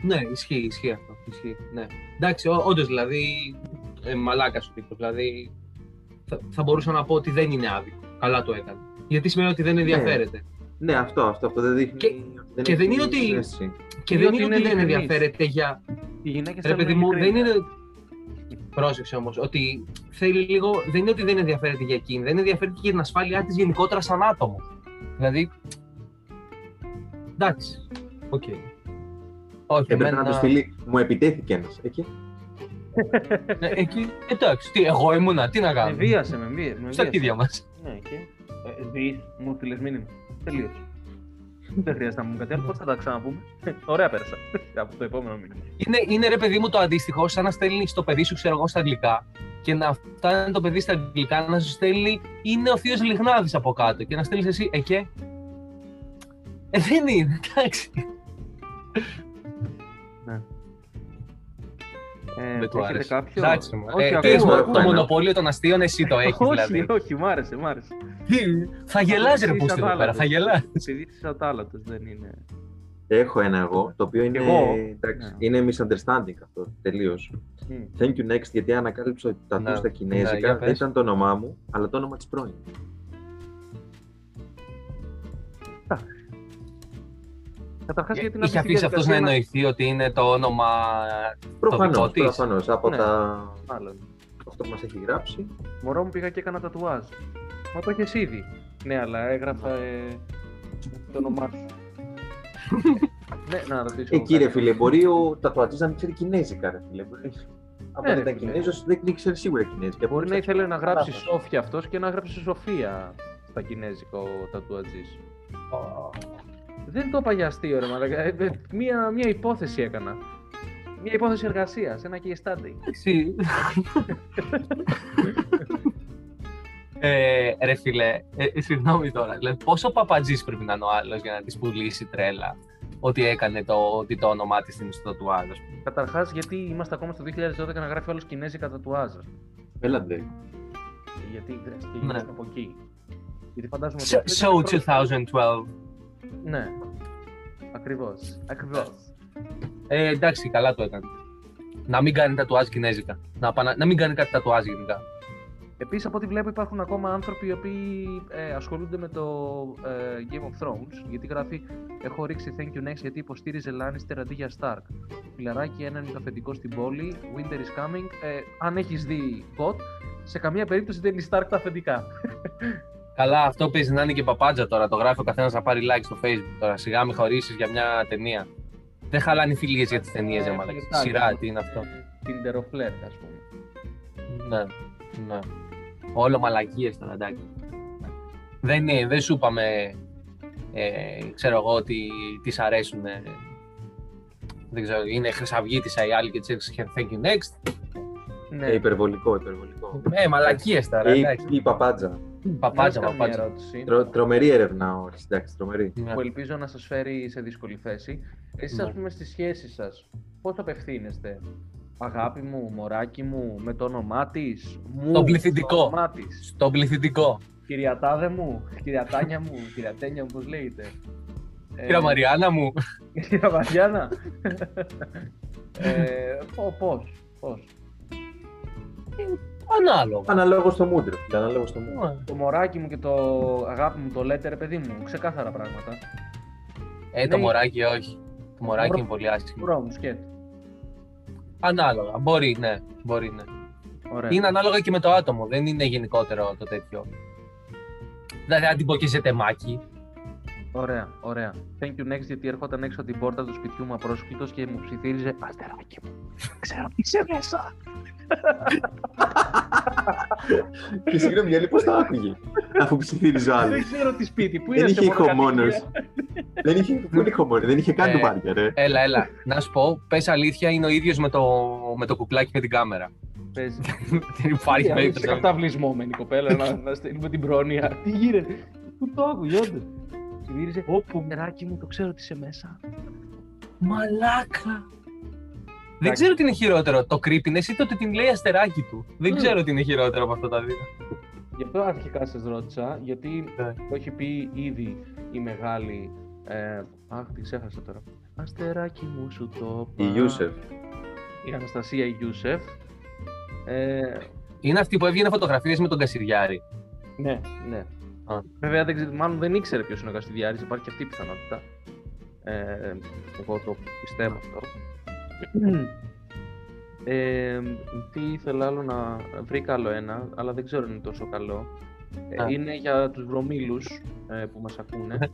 Ναι, ισχύει, ισχύει αυτό. Ισχύει, ναι. Εντάξει, όντως δηλαδή. Ε, Μαλάκας ο τύπος. Δηλαδή. Θα, θα μπορούσα να πω ότι δεν είναι άδικο. Καλά το έκανε. Γιατί σημαίνει ότι δεν ενδιαφέρεται. Ναι, αυτό, αυτό, αυτό δεν δείχνει. Και- ότι και δεν έχει είναι ότι- συνέστηση. Και Ή δεν ότι είναι είναι ότι δεν ειλικρινής. ενδιαφέρεται για. Οι γυναίκες Ρε παιδί θέλουν μου, δεν ειλικρίνεια. είναι. Πρόσεξε όμως, ότι θέλει λίγο. Δεν είναι ότι δεν ενδιαφέρεται για εκείνη, δεν ενδιαφέρεται και για την ασφάλειά της γενικότερα σαν άτομο. Δηλαδή. Εντάξει. Οκ. Όχι, Έπρεπε εμένα- να του στείλει. Μου επιτέθηκε ένας. Εκεί. Ε, εκεί, εντάξει, τι, εγώ ήμουνα, τι να Με κάνω. βίασε, με βίασε. με Στα βίασε. αρχίδια μας. Ναι, και. Ε, δεις, μου στείλες μήνυμα. Τελείωσε. Δεν χρειάζεται να μου κάτι άλλο. Πώς θα τα ξαναπούμε. Ωραία, πέρασα. Από το επόμενο μήνυμα. Είναι, είναι ρε παιδί μου το αντίστοιχο, σαν να στέλνεις το παιδί σου, ξέρω εγώ, στα αγγλικά και να φτάνει το παιδί στα αγγλικά να σου στέλνει είναι ο θείος Λιγνάδης από κάτω και να στέλνει εσύ εκέ. Ε, δεν είναι, εντάξει. Ε, Δεν του έχετε άρεσε. κάποιο; Εντάξει, μα. Όχι, ε, ακούω, τι, ακούω, το ακούω. μονοπόλιο των αστείων εσύ το έχεις όχι, δηλαδή. όχι, μ' άρεσε, μ' άρεσε. Τι, θα γελάς ρε Εσύ πούστη εδώ πέρα, ατάλλατος. θα γελάς. Επειδή είσαι ατάλλατος, δεν είναι. Έχω ένα εγώ, το οποίο είναι, Εγώ; εντάξει, Ναι. είναι misunderstanding αυτό, τελείως. Μμ. Thank you next, γιατί ανακάλυψα ότι τα Ναι. ναι. στα Ναι, κινέζικα για δεν πες. ήταν το όνομά μου, αλλά το όνομα της πρώην. Καταρχάς γιατί να Είχε μπει στη αφήσει αυτός να διαδικασία εννοηθεί ότι είναι το όνομα... Προφανώς, δικό της; προφανώς, από Ναι. τα... Μάλλον. αυτό που μας έχει γράψει. Μωρό μου πήγα και έκανα τατουάζ. Μα το έχεις ήδη. Ναι, αλλά έγραφα ε, το όνομά σου. Ναι, να ρωτήσω. Εκεί ρε κάτι. φίλε, μπορεί ο τατουατζής να μην ξέρει κινέζικα, ρε φίλε. Μπορεί- Αν Ναι, δεν ρε ήταν φίλε. Κινέζος, δεν ήξερε σίγουρα Κινέζικα. Μπορεί να ήθελε να γράψει Λάθος. Σόφια αυτός και να γράψει Σοφία στα κινέζικα ο τατουατζής. Δεν το είπα για αστείο, ρε μαλάκα. Ε, ε, Μία, μία υπόθεση έκανα. Μία υπόθεση εργασίας, ένα case study. Εντάξει. ε, ρε φίλε, ε, συγγνώμη τώρα. Δηλαδή, πόσο παπατζής πρέπει να είναι ο άλλος για να της πουλήσει τρέλα ότι έκανε το, ότι το όνομά της στην στο τατουάζ, ας πούμε; Καταρχάς, γιατί είμαστε ακόμα στο 2012 να γράφει όλος κινέζικα τατουάζ. Έλαντε. Γιατί και Ναι. γινόταν από εκεί. Γιατί φαντάζομαι So, ότι αυτό so ήταν 2012. Ναι. Ακριβώς. Ακριβώς. Ε, εντάξει, καλά το έκανε. Να μην κάνει τατουάζ κινέζικα. Να, πα- να, να μην κάνει κάτι τατουάζ γενικά. Επίσης, από ό,τι βλέπω, υπάρχουν ακόμα άνθρωποι οι οποίοι ε, ασχολούνται με το ε, Game of Thrones. Γιατί γράφει: Έχω ρίξει thank you next γιατί υποστήριζε Lannister αντί για Stark. Φιλαράκι, έναν είναι το αφεντικό στην πόλη. Winter is coming. Ε, αν έχεις δει bot, σε καμία περίπτωση δεν είναι Stark τα αφεντικά. Καλά, αυτό παίζει να είναι και παπάντζα τώρα. Το γράφει ο καθένας να πάρει like στο facebook τώρα. Σιγά μη χωρίσει για μια ταινία. Δεν χαλάνε οι φιλίε για τις ταινίες, Ε, ε, μαλάκα. φιλετάκι. Σειρά, τι είναι αυτό. Tinder of flirt, ας πούμε. Ναι, ναι. Όλο μαλακίες τώρα, εντάξει. Δεν, είναι, δεν σου είπαμε, ε, ξέρω εγώ, ότι τη αρέσουν. ε, δεν ξέρω, είναι χρυσαυγήτησα οι άλλοι και της έδειξε thank you next. Ναι. Ε, υπερβολικό, υπερβολικό. Ε, μαλακίες τώρα, Ή, εντάξει. ή παπάτζα. Παπάντζα, Να ρωτήσω παπάντζα. Μια ερώτηση Τρο, τρομερή έρευνα ο εντάξει, τρομερή. Ναι. που ελπίζω να σας φέρει σε δύσκολη θέση. Εσείς, Ναι. ας πούμε, στη σχέση σας, πώς απευθύνεστε. Αγάπη μου, μωράκι μου, με το όνομά της, μου, Το πληθυντικό. το όνομά της. Στο πληθυντικό. Κυριατάδε μου, κυριατάνια μου, κυριατένια μου, πώς λέγεται. Ε, Κύρα Μαριάννα μου. Κυρία Μαριάννα. ε, πο- πώς, πώς. Ανάλογα. Αναλόγως στο mood, ρε φίλε, αναλόγως στο mood. Ναι. Το μωράκι μου και το αγάπη μου το λέτε, ρε παιδί μου, ξεκάθαρα πράγματα. Ε, το Ναι. μωράκι όχι. Το μωράκι Μωρό- είναι πολύ άσχημο. Μπρο μου, σκέτο. Ανάλογα. Μπορεί, ναι. Μπορεί, ναι. Είναι ανάλογα και με το άτομο. Δεν είναι γενικότερο το τέτοιο. Δηλαδή, αν την πω και σε τεμάκι, Ωραία, ωραία. Thank you next, γιατί έρχονταν έξω από την πόρτα του σπιτιού μου απρόσκλητο και μου ψιθύριζε Αστεράκι μου. Ξέρω τι είσαι μέσα. Και συγγνώμη, Γιάννη, πώς το άκουγε, αφού ψιθύριζε ο Δεν άλλος. ξέρω τι σπίτι, πού είναι Δεν σε είχε ηχό μονοκατοικία. μόνος. Δεν είχε, πού είναι ηχό μόνος, δεν είχε καν Ε, το βάρια, ρε. Έλα, έλα. Να σου πω, πες αλήθεια, είναι ο ίδιος με το, με το κουκλάκι με την κάμερα. Παίζει. Δεν υπάρχει Τι, περίπτωση. Σε καυταυλισμόμενη κοπέλα να, να στείλουμε την πρόνοια. Τι γίνεται, πού το άκουγε, όντως. Ψιθύριζε, Ωπ, νεράκι μου, το ξέρω τι είσαι μέσα. Μαλάκα. Δεν ξέρω τι είναι χειρότερο, το creepiness ή το ότι την λέει αστεράκι του. Δεν Μμ. ξέρω τι είναι χειρότερο από αυτά τα δύο. Γι' αυτό αρχικά σας ρώτησα, γιατί Ναι. το έχει πει ήδη η μεγάλη... Ε, αχ, τη ξέχασα τώρα. Αστεράκι μου σου το Η είπα. Ιούσεφ. Η Αναστασία Ιούσεφ. Ε, Είναι αυτή που έβγαινε φωτογραφίες με τον Κασιριάρη. ναι, ναι. Α. Βέβαια, δεν ξέρω, μάλλον δεν ήξερε ποιος είναι ο Καστιδιάρης, υπάρχει και αυτή η πιθανότητα. Ε, εγώ το πιστεύω αυτό. Ε, τι ήθελα άλλο να βρήκα άλλο ένα, αλλά δεν ξέρω αν είναι τόσο καλό. Ε, Α. είναι για τους βρωμίλους ε, που μας ακούνε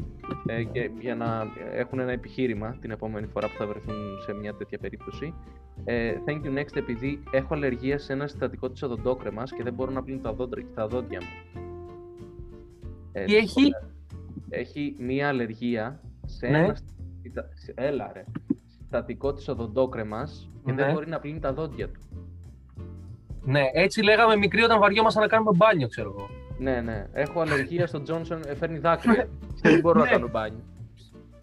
ε, και για να έχουν ένα επιχείρημα την επόμενη φορά που θα βρεθούν σε μια τέτοια περίπτωση. Ε, thank you next επειδή έχω αλλεργία σε ένα συστατικό της οδοντόκρεμας και δεν μπορώ να πλύνω τα δόντια, τα δόντια μου. Ε, Τι έχει; Έχει μία αλλεργία σε Ναι. ένα συστατι- σε- έλα ρε, συστατικό της οδοντόκρεμας και δεν Ναι. μπορεί να πλύνει τα δόντια του. Ναι, έτσι λέγαμε μικροί όταν βαριόμασταν να κάνουμε μπάνιο, ξέρω εγώ. Ναι, ναι. Έχω αλλεργία στον Τζόνσον, ε, φέρνει δάκρυα. και δεν μπορώ να Ναι. κάνω μπάνιο.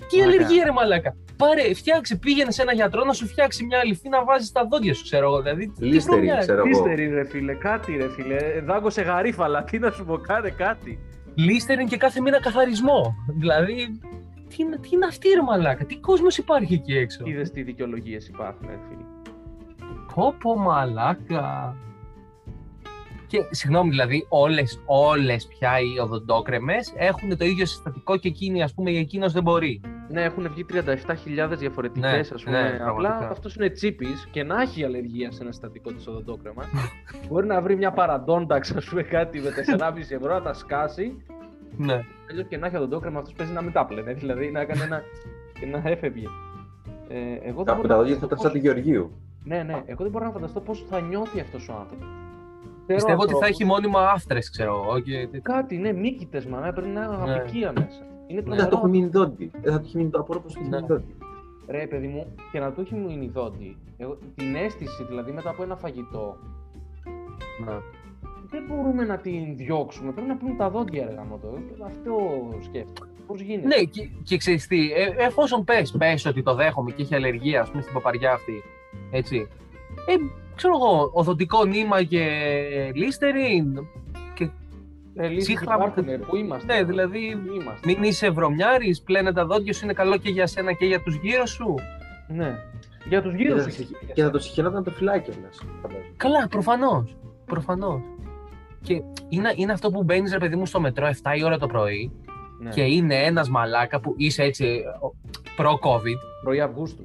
Τι Μαλάκα. αλλεργία, ρε Μαλάκα. Πάρε, φτιάξε, πήγαινε σε ένα γιατρό να σου φτιάξει μια αληθή να βάζεις στα δόντια σου, ξέρω εγώ. Δηλαδή, τι Λίστερη, βρωμιά, ξέρω εγώ. Λίστερη ρε φίλε, κάτι ρε φίλε. Ε, Δάγκωσε γαρίφαλα, τι να σου πω, κάνε κάτι. Λίστεριν και κάθε μήνα καθαρισμό. Δηλαδή, τι, είναι- τι είναι αυτή, ρε Μαλάκα; Τι κόσμος υπάρχει εκεί έξω; Είδες τι δικαιολογίες υπάρχουν, ρε φίλε. Πω πω μαλάκα. Και συγγνώμη, δηλαδή, όλες, όλες πια οι οδοντόκρεμες έχουν το ίδιο συστατικό και εκείνη, ας πούμε, εκείνος δεν μπορεί. Ναι, έχουν βγει 37.000 διαφορετικές, Ναι, ας πούμε. ναι, Απλά πραγματικά. αυτός είναι τσίπης και να έχει αλλεργία σε ένα συστατικό της οδοντόκρεμα. μπορεί να βρει μια παραντόνταξ, ας πούμε, κάτι με 4,5 ευρώ να τα σκάσει. Ναι. Αλλιώ και να έχει οδοντόκρεμα, αυτός παίζει να μην τα πλένε. Δηλαδή να έκανε ένα. και να έφευγε. Ε, εγώ δεν Από μπορώ τα να δόντια θα φανταστώ ήταν σαν τη πώς- Γεωργίου. Ναι, ναι. Εγώ δεν μπορώ να φανταστώ πώς θα νιώθει αυτός ο άνθρωπος. Πιστεύω ότι θα έχει μόνιμα άφτρες, ξέρω εγώ. Και... Κάτι, ναι, μύκητε μα, πρέπει να είναι Ναι. απικία μέσα. Είναι Δεν θα το τρομερό. έχει μείνει δόντι. Δεν θα το έχει μείνει το απορώ πως το έχει Ναι. μείνει δόντι. Ρε, παιδί μου, και να του έχει μείνει δόντι. Εγώ, την αίσθηση, δηλαδή μετά από ένα φαγητό, Ναι. δεν μπορούμε να την διώξουμε. Πρέπει να πούμε τα δόντια, ρε γαμώτο. Αυτό σκέφτομαι. Πώς γίνεται; Ναι, και, και ξέρεις τι, ε, εφόσον πες, πες ότι το δέχομαι και έχει αλλεργία, ας πούμε, στην παπαριά αυτή, έτσι, ε, ξέρω εγώ, οδοντικό νήμα και λίστεριν, και, Ε, λύσεις ψύχρα- υπάρχουν, ε, πού είμαστε. ναι, δηλαδή, Πού είμαστε. μην είσαι βρωμιάρης, πλένε τα δόντια σου, είναι καλό και για σένα και για τους γύρω σου. Ναι. Για τους Και γύρω θα- σου. είχε- Και θα το συγχαινόταν το φυλάκι μας. φαντάζομαι. Καλά, προφανώς, προφανώς. Και είναι, είναι αυτό που μπαίνεις ρε παιδί μου στο μετρό 7 η ώρα το πρωί Ναι. και είναι ένας μαλάκα που είσαι έτσι ο- προ-COVID, Πρωί Αυγούστου.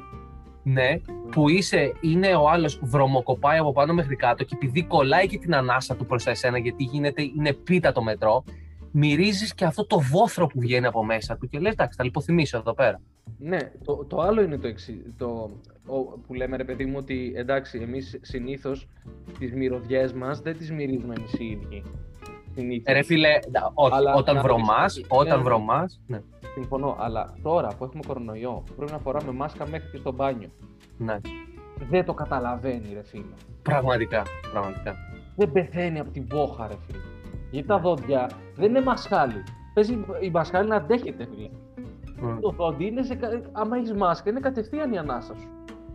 Ναι, που είσαι, είναι ο άλλος βρωμοκοπάει από πάνω μέχρι κάτω και επειδή κολλάει και την ανάσα του προς τα εσένα γιατί γίνεται, είναι πίτα το μετρό, μυρίζεις και αυτό το βόθρο που βγαίνει από μέσα του και λες εντάξει θα λιποθυμίσω εδώ πέρα. Ναι, το, το άλλο είναι το εξή. Το, ο, που λέμε ρε παιδί μου ότι εντάξει, εμείς συνήθως τις μυρωδιές μας δεν τις μυρίζουμε εμείς οι ίδιοι. Συνήθως. Ε, ρε φίλε, ντα- όχι, Αλλά όταν να βρωμάς, πεις- όταν ναι. βρωμάς, ναι, Συμφωνώ, αλλά τώρα που έχουμε κορονοϊό, που πρέπει να φοράμε μάσκα μέχρι και στο μπάνιο. ναι, Δεν το καταλαβαίνει, ρε φίλε. πραγματικά, πραγματικά. Δεν πεθαίνει από την πόχα, ρε φίλε. Γιατί τα Ναι. δόντια δεν είναι μασχάλι. Παίζει η μασχάλη να αντέχεται, φίλε. Μμ. Το δόντι είναι σε, κα- άμα έχεις μάσκα, είναι κατευθείαν η ανάσα σου.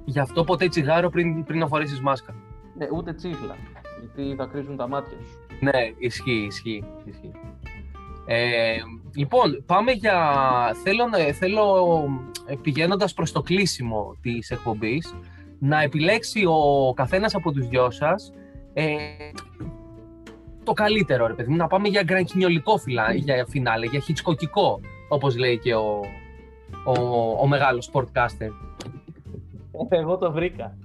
Γι' αυτό ποτέ τσιγάρο πριν, πριν να φορέσεις μάσκα. Ναι, ούτε τσίφλα. Γιατί θα κρίζουν τα μάτια σου. Ναι, ισχύει, ισχύει. ισχύει. Ε, λοιπόν, πάμε για... Θέλω, να- θέλω ε, πηγαίνοντας προς το κλείσιμο της εκπομπής, να επιλέξει ο καθένας από τους δυο σας ε, το καλύτερο, ρε παιδί μου, να πάμε για γκρανκινιολικό φυλά, για φινάλε, για χιτσκοκικό, όπως λέει και ο, ο, ο μεγάλος sportcaster. Εγώ το βρήκα.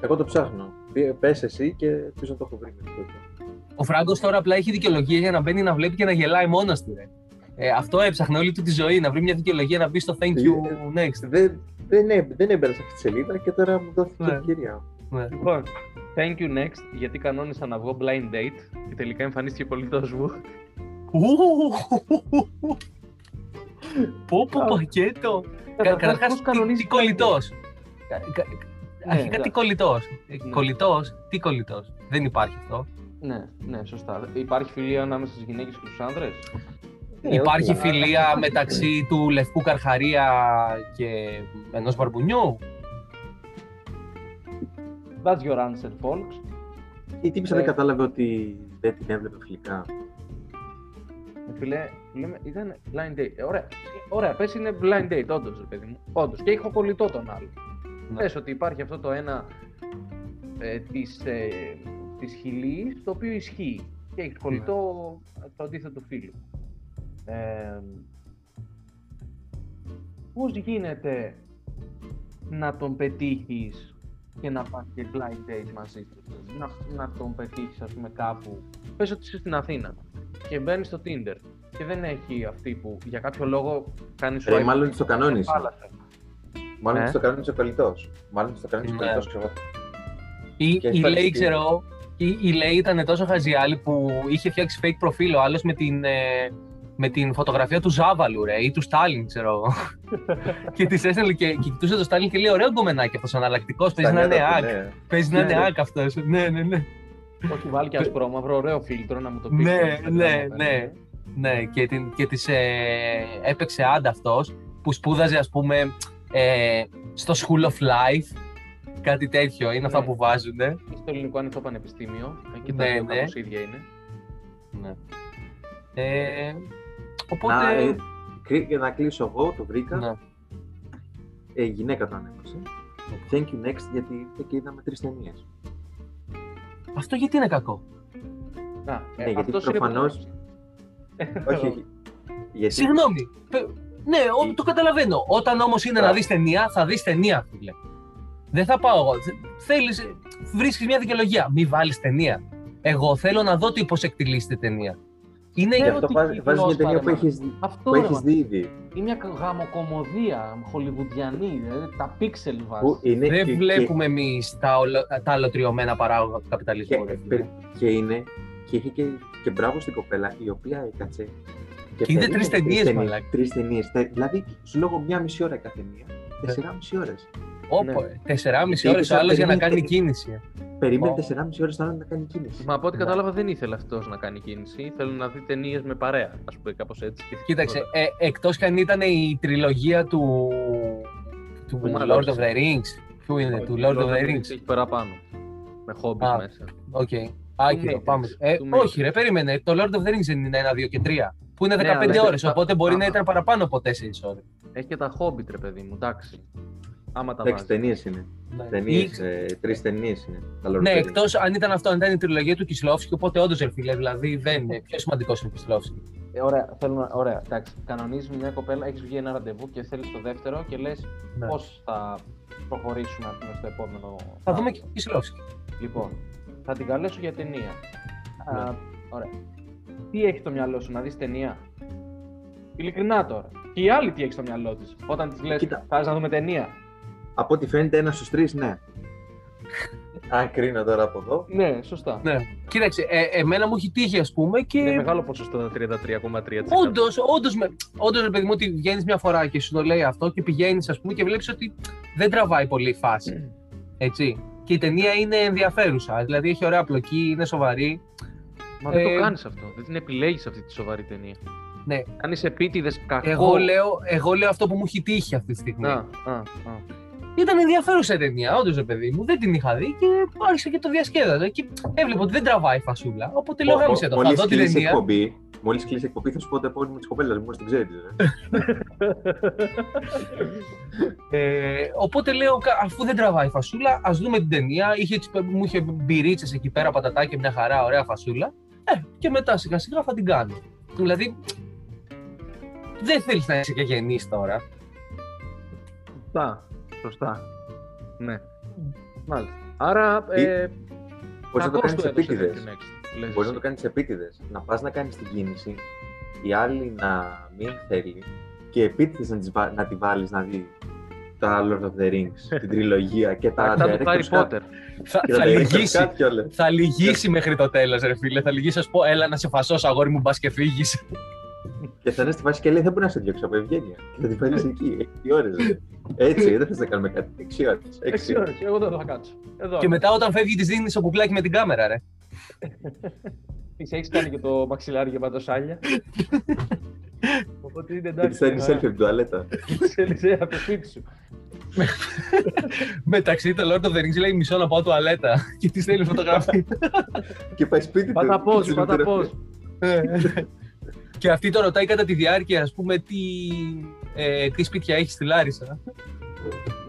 Εγώ το ψάχνω. Πε- Πες εσύ και πίσω το έχω βρει. με τίποτα. Ο Φράγκος τώρα απλά έχει δικαιολογία για να μπαίνει να βλέπει και να γελάει μόνος του. Ρε. Ε, αυτό έψαχνε όλη του τη ζωή, να βρει μια δικαιολογία να μπει στο thank you next. Δεν, δεν, έ- δεν έμπαινα σε αυτή τη σελίδα και τώρα μου δόθηκε Ναι. ευκαιρία. Ναι. Λοιπόν, thank you next, γιατί κανόνισα να βγω blind date και τελικά εμφανίστηκε κολλητός μου. Πω πω πακέτο. Κα- Καταρχάς, τι- τι κολλητός; Κα- κα- Αρχικά τι εντάξει. κολλητός. Ε, Ναι. Κολλητός, τι κολλητός. Δεν υπάρχει αυτό. Ναι, ναι, σωστά. Υπάρχει φιλία ανάμεσα στις γυναίκες και τους άνδρες; Ναι, Υπάρχει όχι. φιλία μεταξύ του Λευκού Καρχαρία και ενός Μπαρμπουνιού. That's your answer, folks. Η τύπησα Ε. δεν κατάλαβε ότι δεν την έβλεπε φιλικά. Ε, Φίλε, λέμε, ήταν blind date. Ε, ωραία, ωραία, πες είναι blind date, όντως, ρε παιδί μου. Όντως. Και έχω κολλητό τον άλλο. Ναι. Πες ότι υπάρχει αυτό το ένα ε, της, ε, της χιλής, το οποίο ισχύει. Και έχει κολλητό το αντίθετο φίλου. Ε, πώς γίνεται να τον πετύχεις και να πας και blind date μαζί του; Να, να τον πετύχεις, ας πούμε, κάπου. Πες ότι είσαι στην Αθήνα και μπαίνεις στο Tinder και δεν έχει αυτή που για κάποιο λόγο κάνεις Ρε, swipe μάλλον στο κανόνισε. Θάλασσα. Μάλλον Ε. στο κανόνισε ο κολλητός. Μάλλον στο κανόνισε ο Ναι. κολλητός, ξέρω. Ή, Και η υπάρχει Λέη, και- ξέρω, η, η Λέη ήταν τόσο χαζιάλη που είχε φτιάξει fake προφίλ ο άλλος με την, ε, με την φωτογραφία του Ζάβαλου ρε, ή του Στάλιν, ξέρω. και της έστελνε και, και κοιτούσε το Στάλιν και λέει: Ωραίο γκομενάκι αυτός, αναλλακτικός. Παίζει να είναι ακ. Παίζει να είναι Ναι. ακ αυτός. Ναι, ναι, ναι. Όχι, βάλει και ασπρόμαυρο, ωραίο φίλτρο να μου το πεις. Ναι, ναι, ναι. Ναι, και, την, και της ε, έπαιξε άντα αυτός που σπούδαζε ας πούμε ε, στο School of Life κάτι τέτοιο, είναι αυτά Ναι. που βάζουν. Στο ελληνικό ανοιχτό πανεπιστήμιο. Εκεί Ναι, τα δύο ναι. κάπως ίδια είναι. Ναι. Ε, οπότε... Να, ε, κρί- για να κλείσω εγώ, το βρήκα. ναι. Ε, η γυναίκα το ανέβασε. Thank you next, γιατί ήρθε και είδαμε τρεις ταινίες. Αυτό γιατί είναι κακό; Α, ε, Ναι, γιατί αυτός είναι προφανώς- που- όχι, όχι. Γιατί Συγγνώμη. Πε- Ναι, ο- Η- το καταλαβαίνω. Όταν όμως είναι Α. να δεις ταινία, θα δεις ταινία, φίλε. Δεν θα πάω εγώ. Θε- Θέλεις, βρίσκεις μια δικαιολογία. Μη βάλεις ταινία. Εγώ θέλω να δω τι πώς εκτελήσεται ταινία. Είναι γι' Ξέρω αυτό τι βάζει κύκλος, βάζεις μια ταινία που παρεμά. έχεις, δει- Αυτό που ρε, έχεις μα. δει ήδη. Είναι μια χαμοκομωδία χολιγουδιανή, δηλαδή τα πίξελ Που βάζει. είναι Δεν και- βλέπουμε εμείς τα, ολο- τα αλλοτριωμένα παράγωγα του καπιταλισμού. Και, ρε και, φίλε. και είναι και είχε και, και μπράβο στην κοπέλα η οποία έκατσε. Και είδε τρεις ταινίες, μαλάκα. Τρεις ταινίες. Δηλαδή, σου λόγω μία μισή ώρα η κάθε μία. Τεσσεράμιση ώρες. Όπω, Ναι. ε, τεσσεράμιση Και ώρες είπε, ο άλλο για να περιμένετε. κάνει κίνηση. Περίμενε Ω. τεσσεράμιση ώρες τώρα να κάνει κίνηση. Μα από ό,τι Ναι. κατάλαβα δεν ήθελε αυτός να κάνει κίνηση. Θέλει να δει ταινίες με παρέα, ας πούμε, κάπως έτσι. Κοίταξε, ε, εκτός κι αν ήταν η τριλογία του. του Του Lord Μάλλον. of the Rings. Ποιο είναι, του Lord of the Rings. Έχει παραπάνω. Με χόμπι Α. μέσα. Οκ. Άκυρο, Matrix, πάμε. Ε, του όχι, ρε, περίμενε. Το Lord of the Rings δεν είναι ένα, δύο και τρία. Που είναι Ναι, 15 αλλά- ώρες, οπότε μπορεί Α, να α. ήταν παραπάνω από 4 ώρες. Έχει και τα χόμπι, ρε παιδί μου, εντάξει. Άμα τα Εντάξει, βάζεις. ταινίες είναι. Ναι, Ταινίες, ε, τρεις ταινίες είναι. τα Lord ναι of the Rings. εκτός αν ήταν αυτό, αν ήταν η τριλογία του Κισλόφσκι, οπότε όντως ρε φίλε, δηλαδή δεν είναι. Πιο σημαντικός είναι ο Κισλόφσκι. Ε, ωραία, θέλω να... ωραία, εντάξει. Κανονίζει μια κοπέλα, έχεις βγει ένα ραντεβού και θέλεις το δεύτερο και λες Ναι. πώς θα προχωρήσουμε ας πούμε, στο επόμενο. Θα στάδιο. δούμε και Κισλόφσκι. Λοιπόν, θα την καλέσω για ταινία. Ναι. Α, ωραία. Τι έχει στο μυαλό σου, να δεις ταινία; Ειλικρινά τώρα. Και η άλλη τι έχει στο μυαλό τη. Όταν τη λες, Κοίτα. θα να δούμε ταινία. Από ό,τι φαίνεται, ένας στους τρεις, ναι. Αν κρίνω τώρα από εδώ. Ναι, σωστά. Ναι. Κοίταξε, ε, εμένα μου έχει τύχει, ας πούμε, Είναι και. μεγάλο ποσοστό τα 33,3%. Όντως, όντως, όντως, ρε παιδί μου, ότι βγαίνεις μια φορά και σου το λέει αυτό και πηγαίνεις, ας πούμε, και βλέπεις ότι δεν τραβάει πολύ η φάση. Έτσι. Και η ταινία είναι ενδιαφέρουσα. Δηλαδή έχει ωραία πλοκή, είναι σοβαρή. Μα δεν Ε, το κάνεις αυτό. Δεν την επιλέγεις αυτή τη σοβαρή ταινία. Ναι. Κάνει επίτηδες κακό. Εγώ λέω, εγώ λέω αυτό που μου έχει τύχει αυτή τη στιγμή. Α, α, α. Ήταν ενδιαφέρουσα η ταινία, όντως, ρε παιδί μου. Δεν την είχα δει και άρχισα και το διασκέδαζα. Και έβλεπα ότι δεν τραβάει η φασούλα. Οπότε λέω, γάμισε το. Θα Μόλις δω την κλείσει ταινία. εκπομπή, μόλις κλείσει εκπομπή θα σου πω το επόμενο της κοπέλας μου, μόλις την ξέρεις. ρε. Ε, οπότε λέω, κα- αφού δεν τραβάει η φασούλα, ας δούμε την ταινία. Είχε, τις- μου είχε μπυρίτσε εκεί πέρα, πατατάκια, μια χαρά, ωραία φασούλα. Ε, και μετά σιγά σιγά θα την κάνω. Δηλαδή, δεν θέλεις να είσαι και γεννής τώρα. Σωστά. Σωστά. Ναι. Μάλιστα. Άρα. Ε, Πώς θα το κακώς κάνεις του έδωσε επίτηδες. Thank you next. Λες Μπορείς να εσύ. το κάνεις επίτηδες. Να πας να κάνεις την κίνηση, η άλλη να μην θέλει και επίτηδες να, τις βα- να τη βάλεις να δεις τα Lord of the Rings, την τριλογία και τα Μετά του Harry director's cut. Potter. Θα, Και τα θα director's λυγίσει. cut κιόλας. Θα λυγίσει μέχρι το τέλος, ρε φίλε. Θα λυγίσει, ας πω, έλα να σε φασώσω, αγόρι μου, μπας και φύγεις. Και θα είναι στη φάση και λέει: Δεν μπορεί να σε διώξω από ευγένεια. Και θα τη φέρει εκεί, 6 ώρες. Έτσι, δεν θες να κάνουμε κάτι. 6 ώρες. Έξι ώρες, εγώ δεν θα κάτσω. Εδώ. Και μετά όταν φεύγει, της δίνεις το κουκλάκι με την κάμερα, ρε. Εσύ έχεις κάνει και το μαξιλάρι για παντοσάλια. Οπότε είναι Και τη εντάξει. στέλνει selfie από την τουαλέτα. Θέλεις ε, από το σπίτι σου. Μεταξύ το Lord of the Rings λέει μισό να πάω τουαλέτα και της στέλνει φωτογραφία. Και πάει σπίτι του. Πάτα και πώς, της πάτα φωτογραφίας. πώς. και αυτή το ρωτάει κατά τη διάρκεια, ας πούμε, τι, ε, τι σπίτια έχει στη Λάρισα.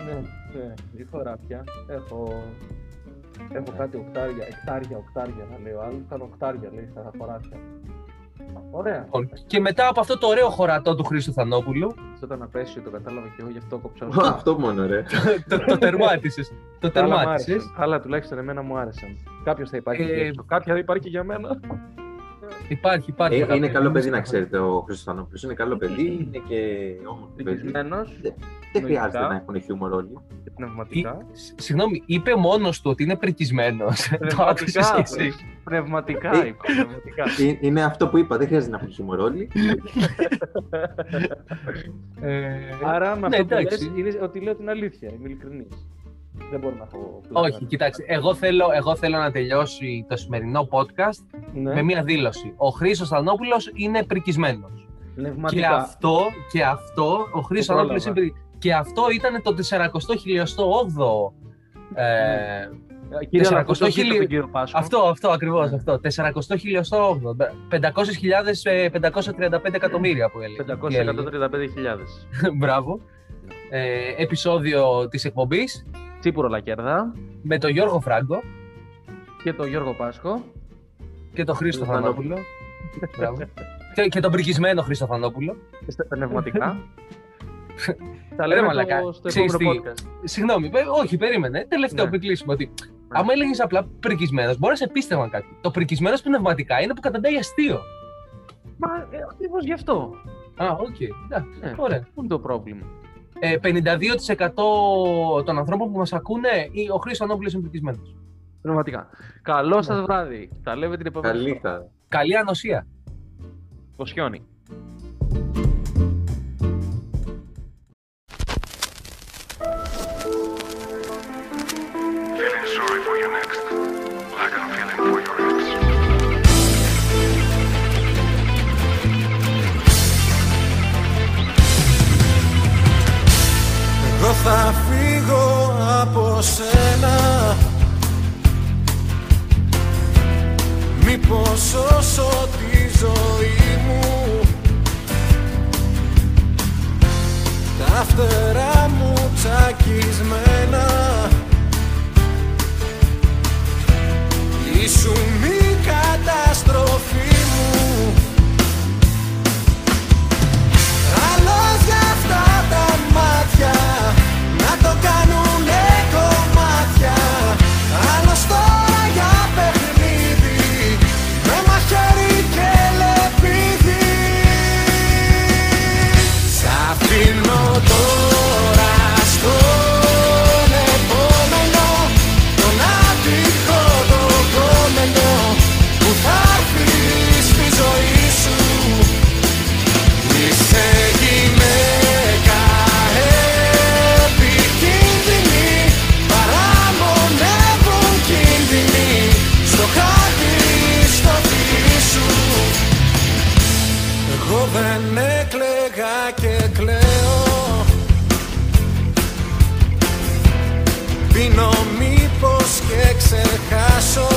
Ναι, ναι, τι χωράφια. Έχω, έχω κάτι οκτάρια, εκτάρια, οκτάρια θα λέει ο άλλος. Κάνω οκτάρια λέει στα χωράφια. Ωραία. Λοιπόν, Και μετά από αυτό το ωραίο χωρατό του Χρήστου Θανόπουλου, Αυτό ήταν απέσιο, το κατάλαβα και εγώ γι' αυτό κόψα. Ω, Αυτό μόνο, ρε. το, το τερμάτισες. Το Τα άλλα μου τερμάτισες. άρεσαν. Αλλά τουλάχιστον εμένα μου άρεσαν. Κάποιος θα υπάρχει. Ε, για αυτό. Κάποια θα υπάρχει και για μένα. Υπάρχει, υπάρχει. Ε, Είναι καλό παιδί Αγαπητοί να μου. ξέρετε. Ο Χρήστος Θανόπουλος είναι καλό παιδί, είναι και όμορφο παιδί. Δικισμένο Δεν χρειάζεται λογικά. να έχουν χιούμορ όλοι. και πνευματικά. Ή- σ- Συγγνώμη, είπε μόνος του ότι είναι πρικισμένος. το άκουσε Πνευματικά, και εσύ. Πνευματικά Ε, είπα. Πνευματικά. Ε, Είναι αυτό που είπα, δεν χρειάζεται να έχουν χιούμορ όλοι. Ε, Άρα με ναι, αυτό που λες εντάξει. είναι ότι λέω την αλήθεια. Είμαι ειλικρινής. Δεν μπορώ να έχω. Όχι, κοιτάξτε, εγώ θέλω, εγώ θέλω να τελειώσει το σημερινό podcast Ναι. με μία δήλωση. Ο Χρήστος Θανόπουλος είναι πρικισμένος. Και Πνευματικά. αυτό, και αυτό, ο Χρήστος Το Θανόπουλος πρόλαβα. είναι πρι- Και αυτό ήταν το 408ο. Ε, Ε, Κύριε 400 Αλακούτο, χιλι- κοίτα τον κύριο Πάσχο. αυτό, αυτό ακριβώς, Ναι. αυτό. 408ο. 500.535 εκατομμύρια που έλεγε. Τι έλεγε. 535.000. Μπράβο. Ε, επεισόδιο της εκπομπής Τσίπουρο Λακέρδα με τον Γιώργο Φράγκο και τον Γιώργο Πάσχο. και τον Χρήστο Τον Θανόπουλο. Μπράβο. και, και τον πρικισμένο Χρήστο Θανόπουλο. Είστε πνευματικά. Τα Ρε λέμε μαλάκα, το- στο ξέρεις επόμενο τι, podcast. Συγγνώμη, παι- όχι, περίμενε. Τελευταίο Ναι. πριν κλείσουμε. Ότι άμα έλεγες απλά πρικισμένος, μπορείς να σε πίστευαν κάτι. Το πρικισμένος πνευματικά είναι που καταντάει αστείο. Μα ε, ακριβώς γι' αυτό. Α, οκ. Εντάξει, Ναι. Ωραία. Πού είναι το πρόβλημα; Ε, 52% των ανθρώπων που μας ακούνε, ή ο Χρήστος Θανόπουλο είναι πρικισμένος. Πνευματικά. Καλό σας βράδυ. Τα λέμε την επόμενη Καλή φορά. θα. Καλή ανοσία. Το Εγώ δεν έκλαιγα και κλαίω. Πίνω μήπως και ξεχάσω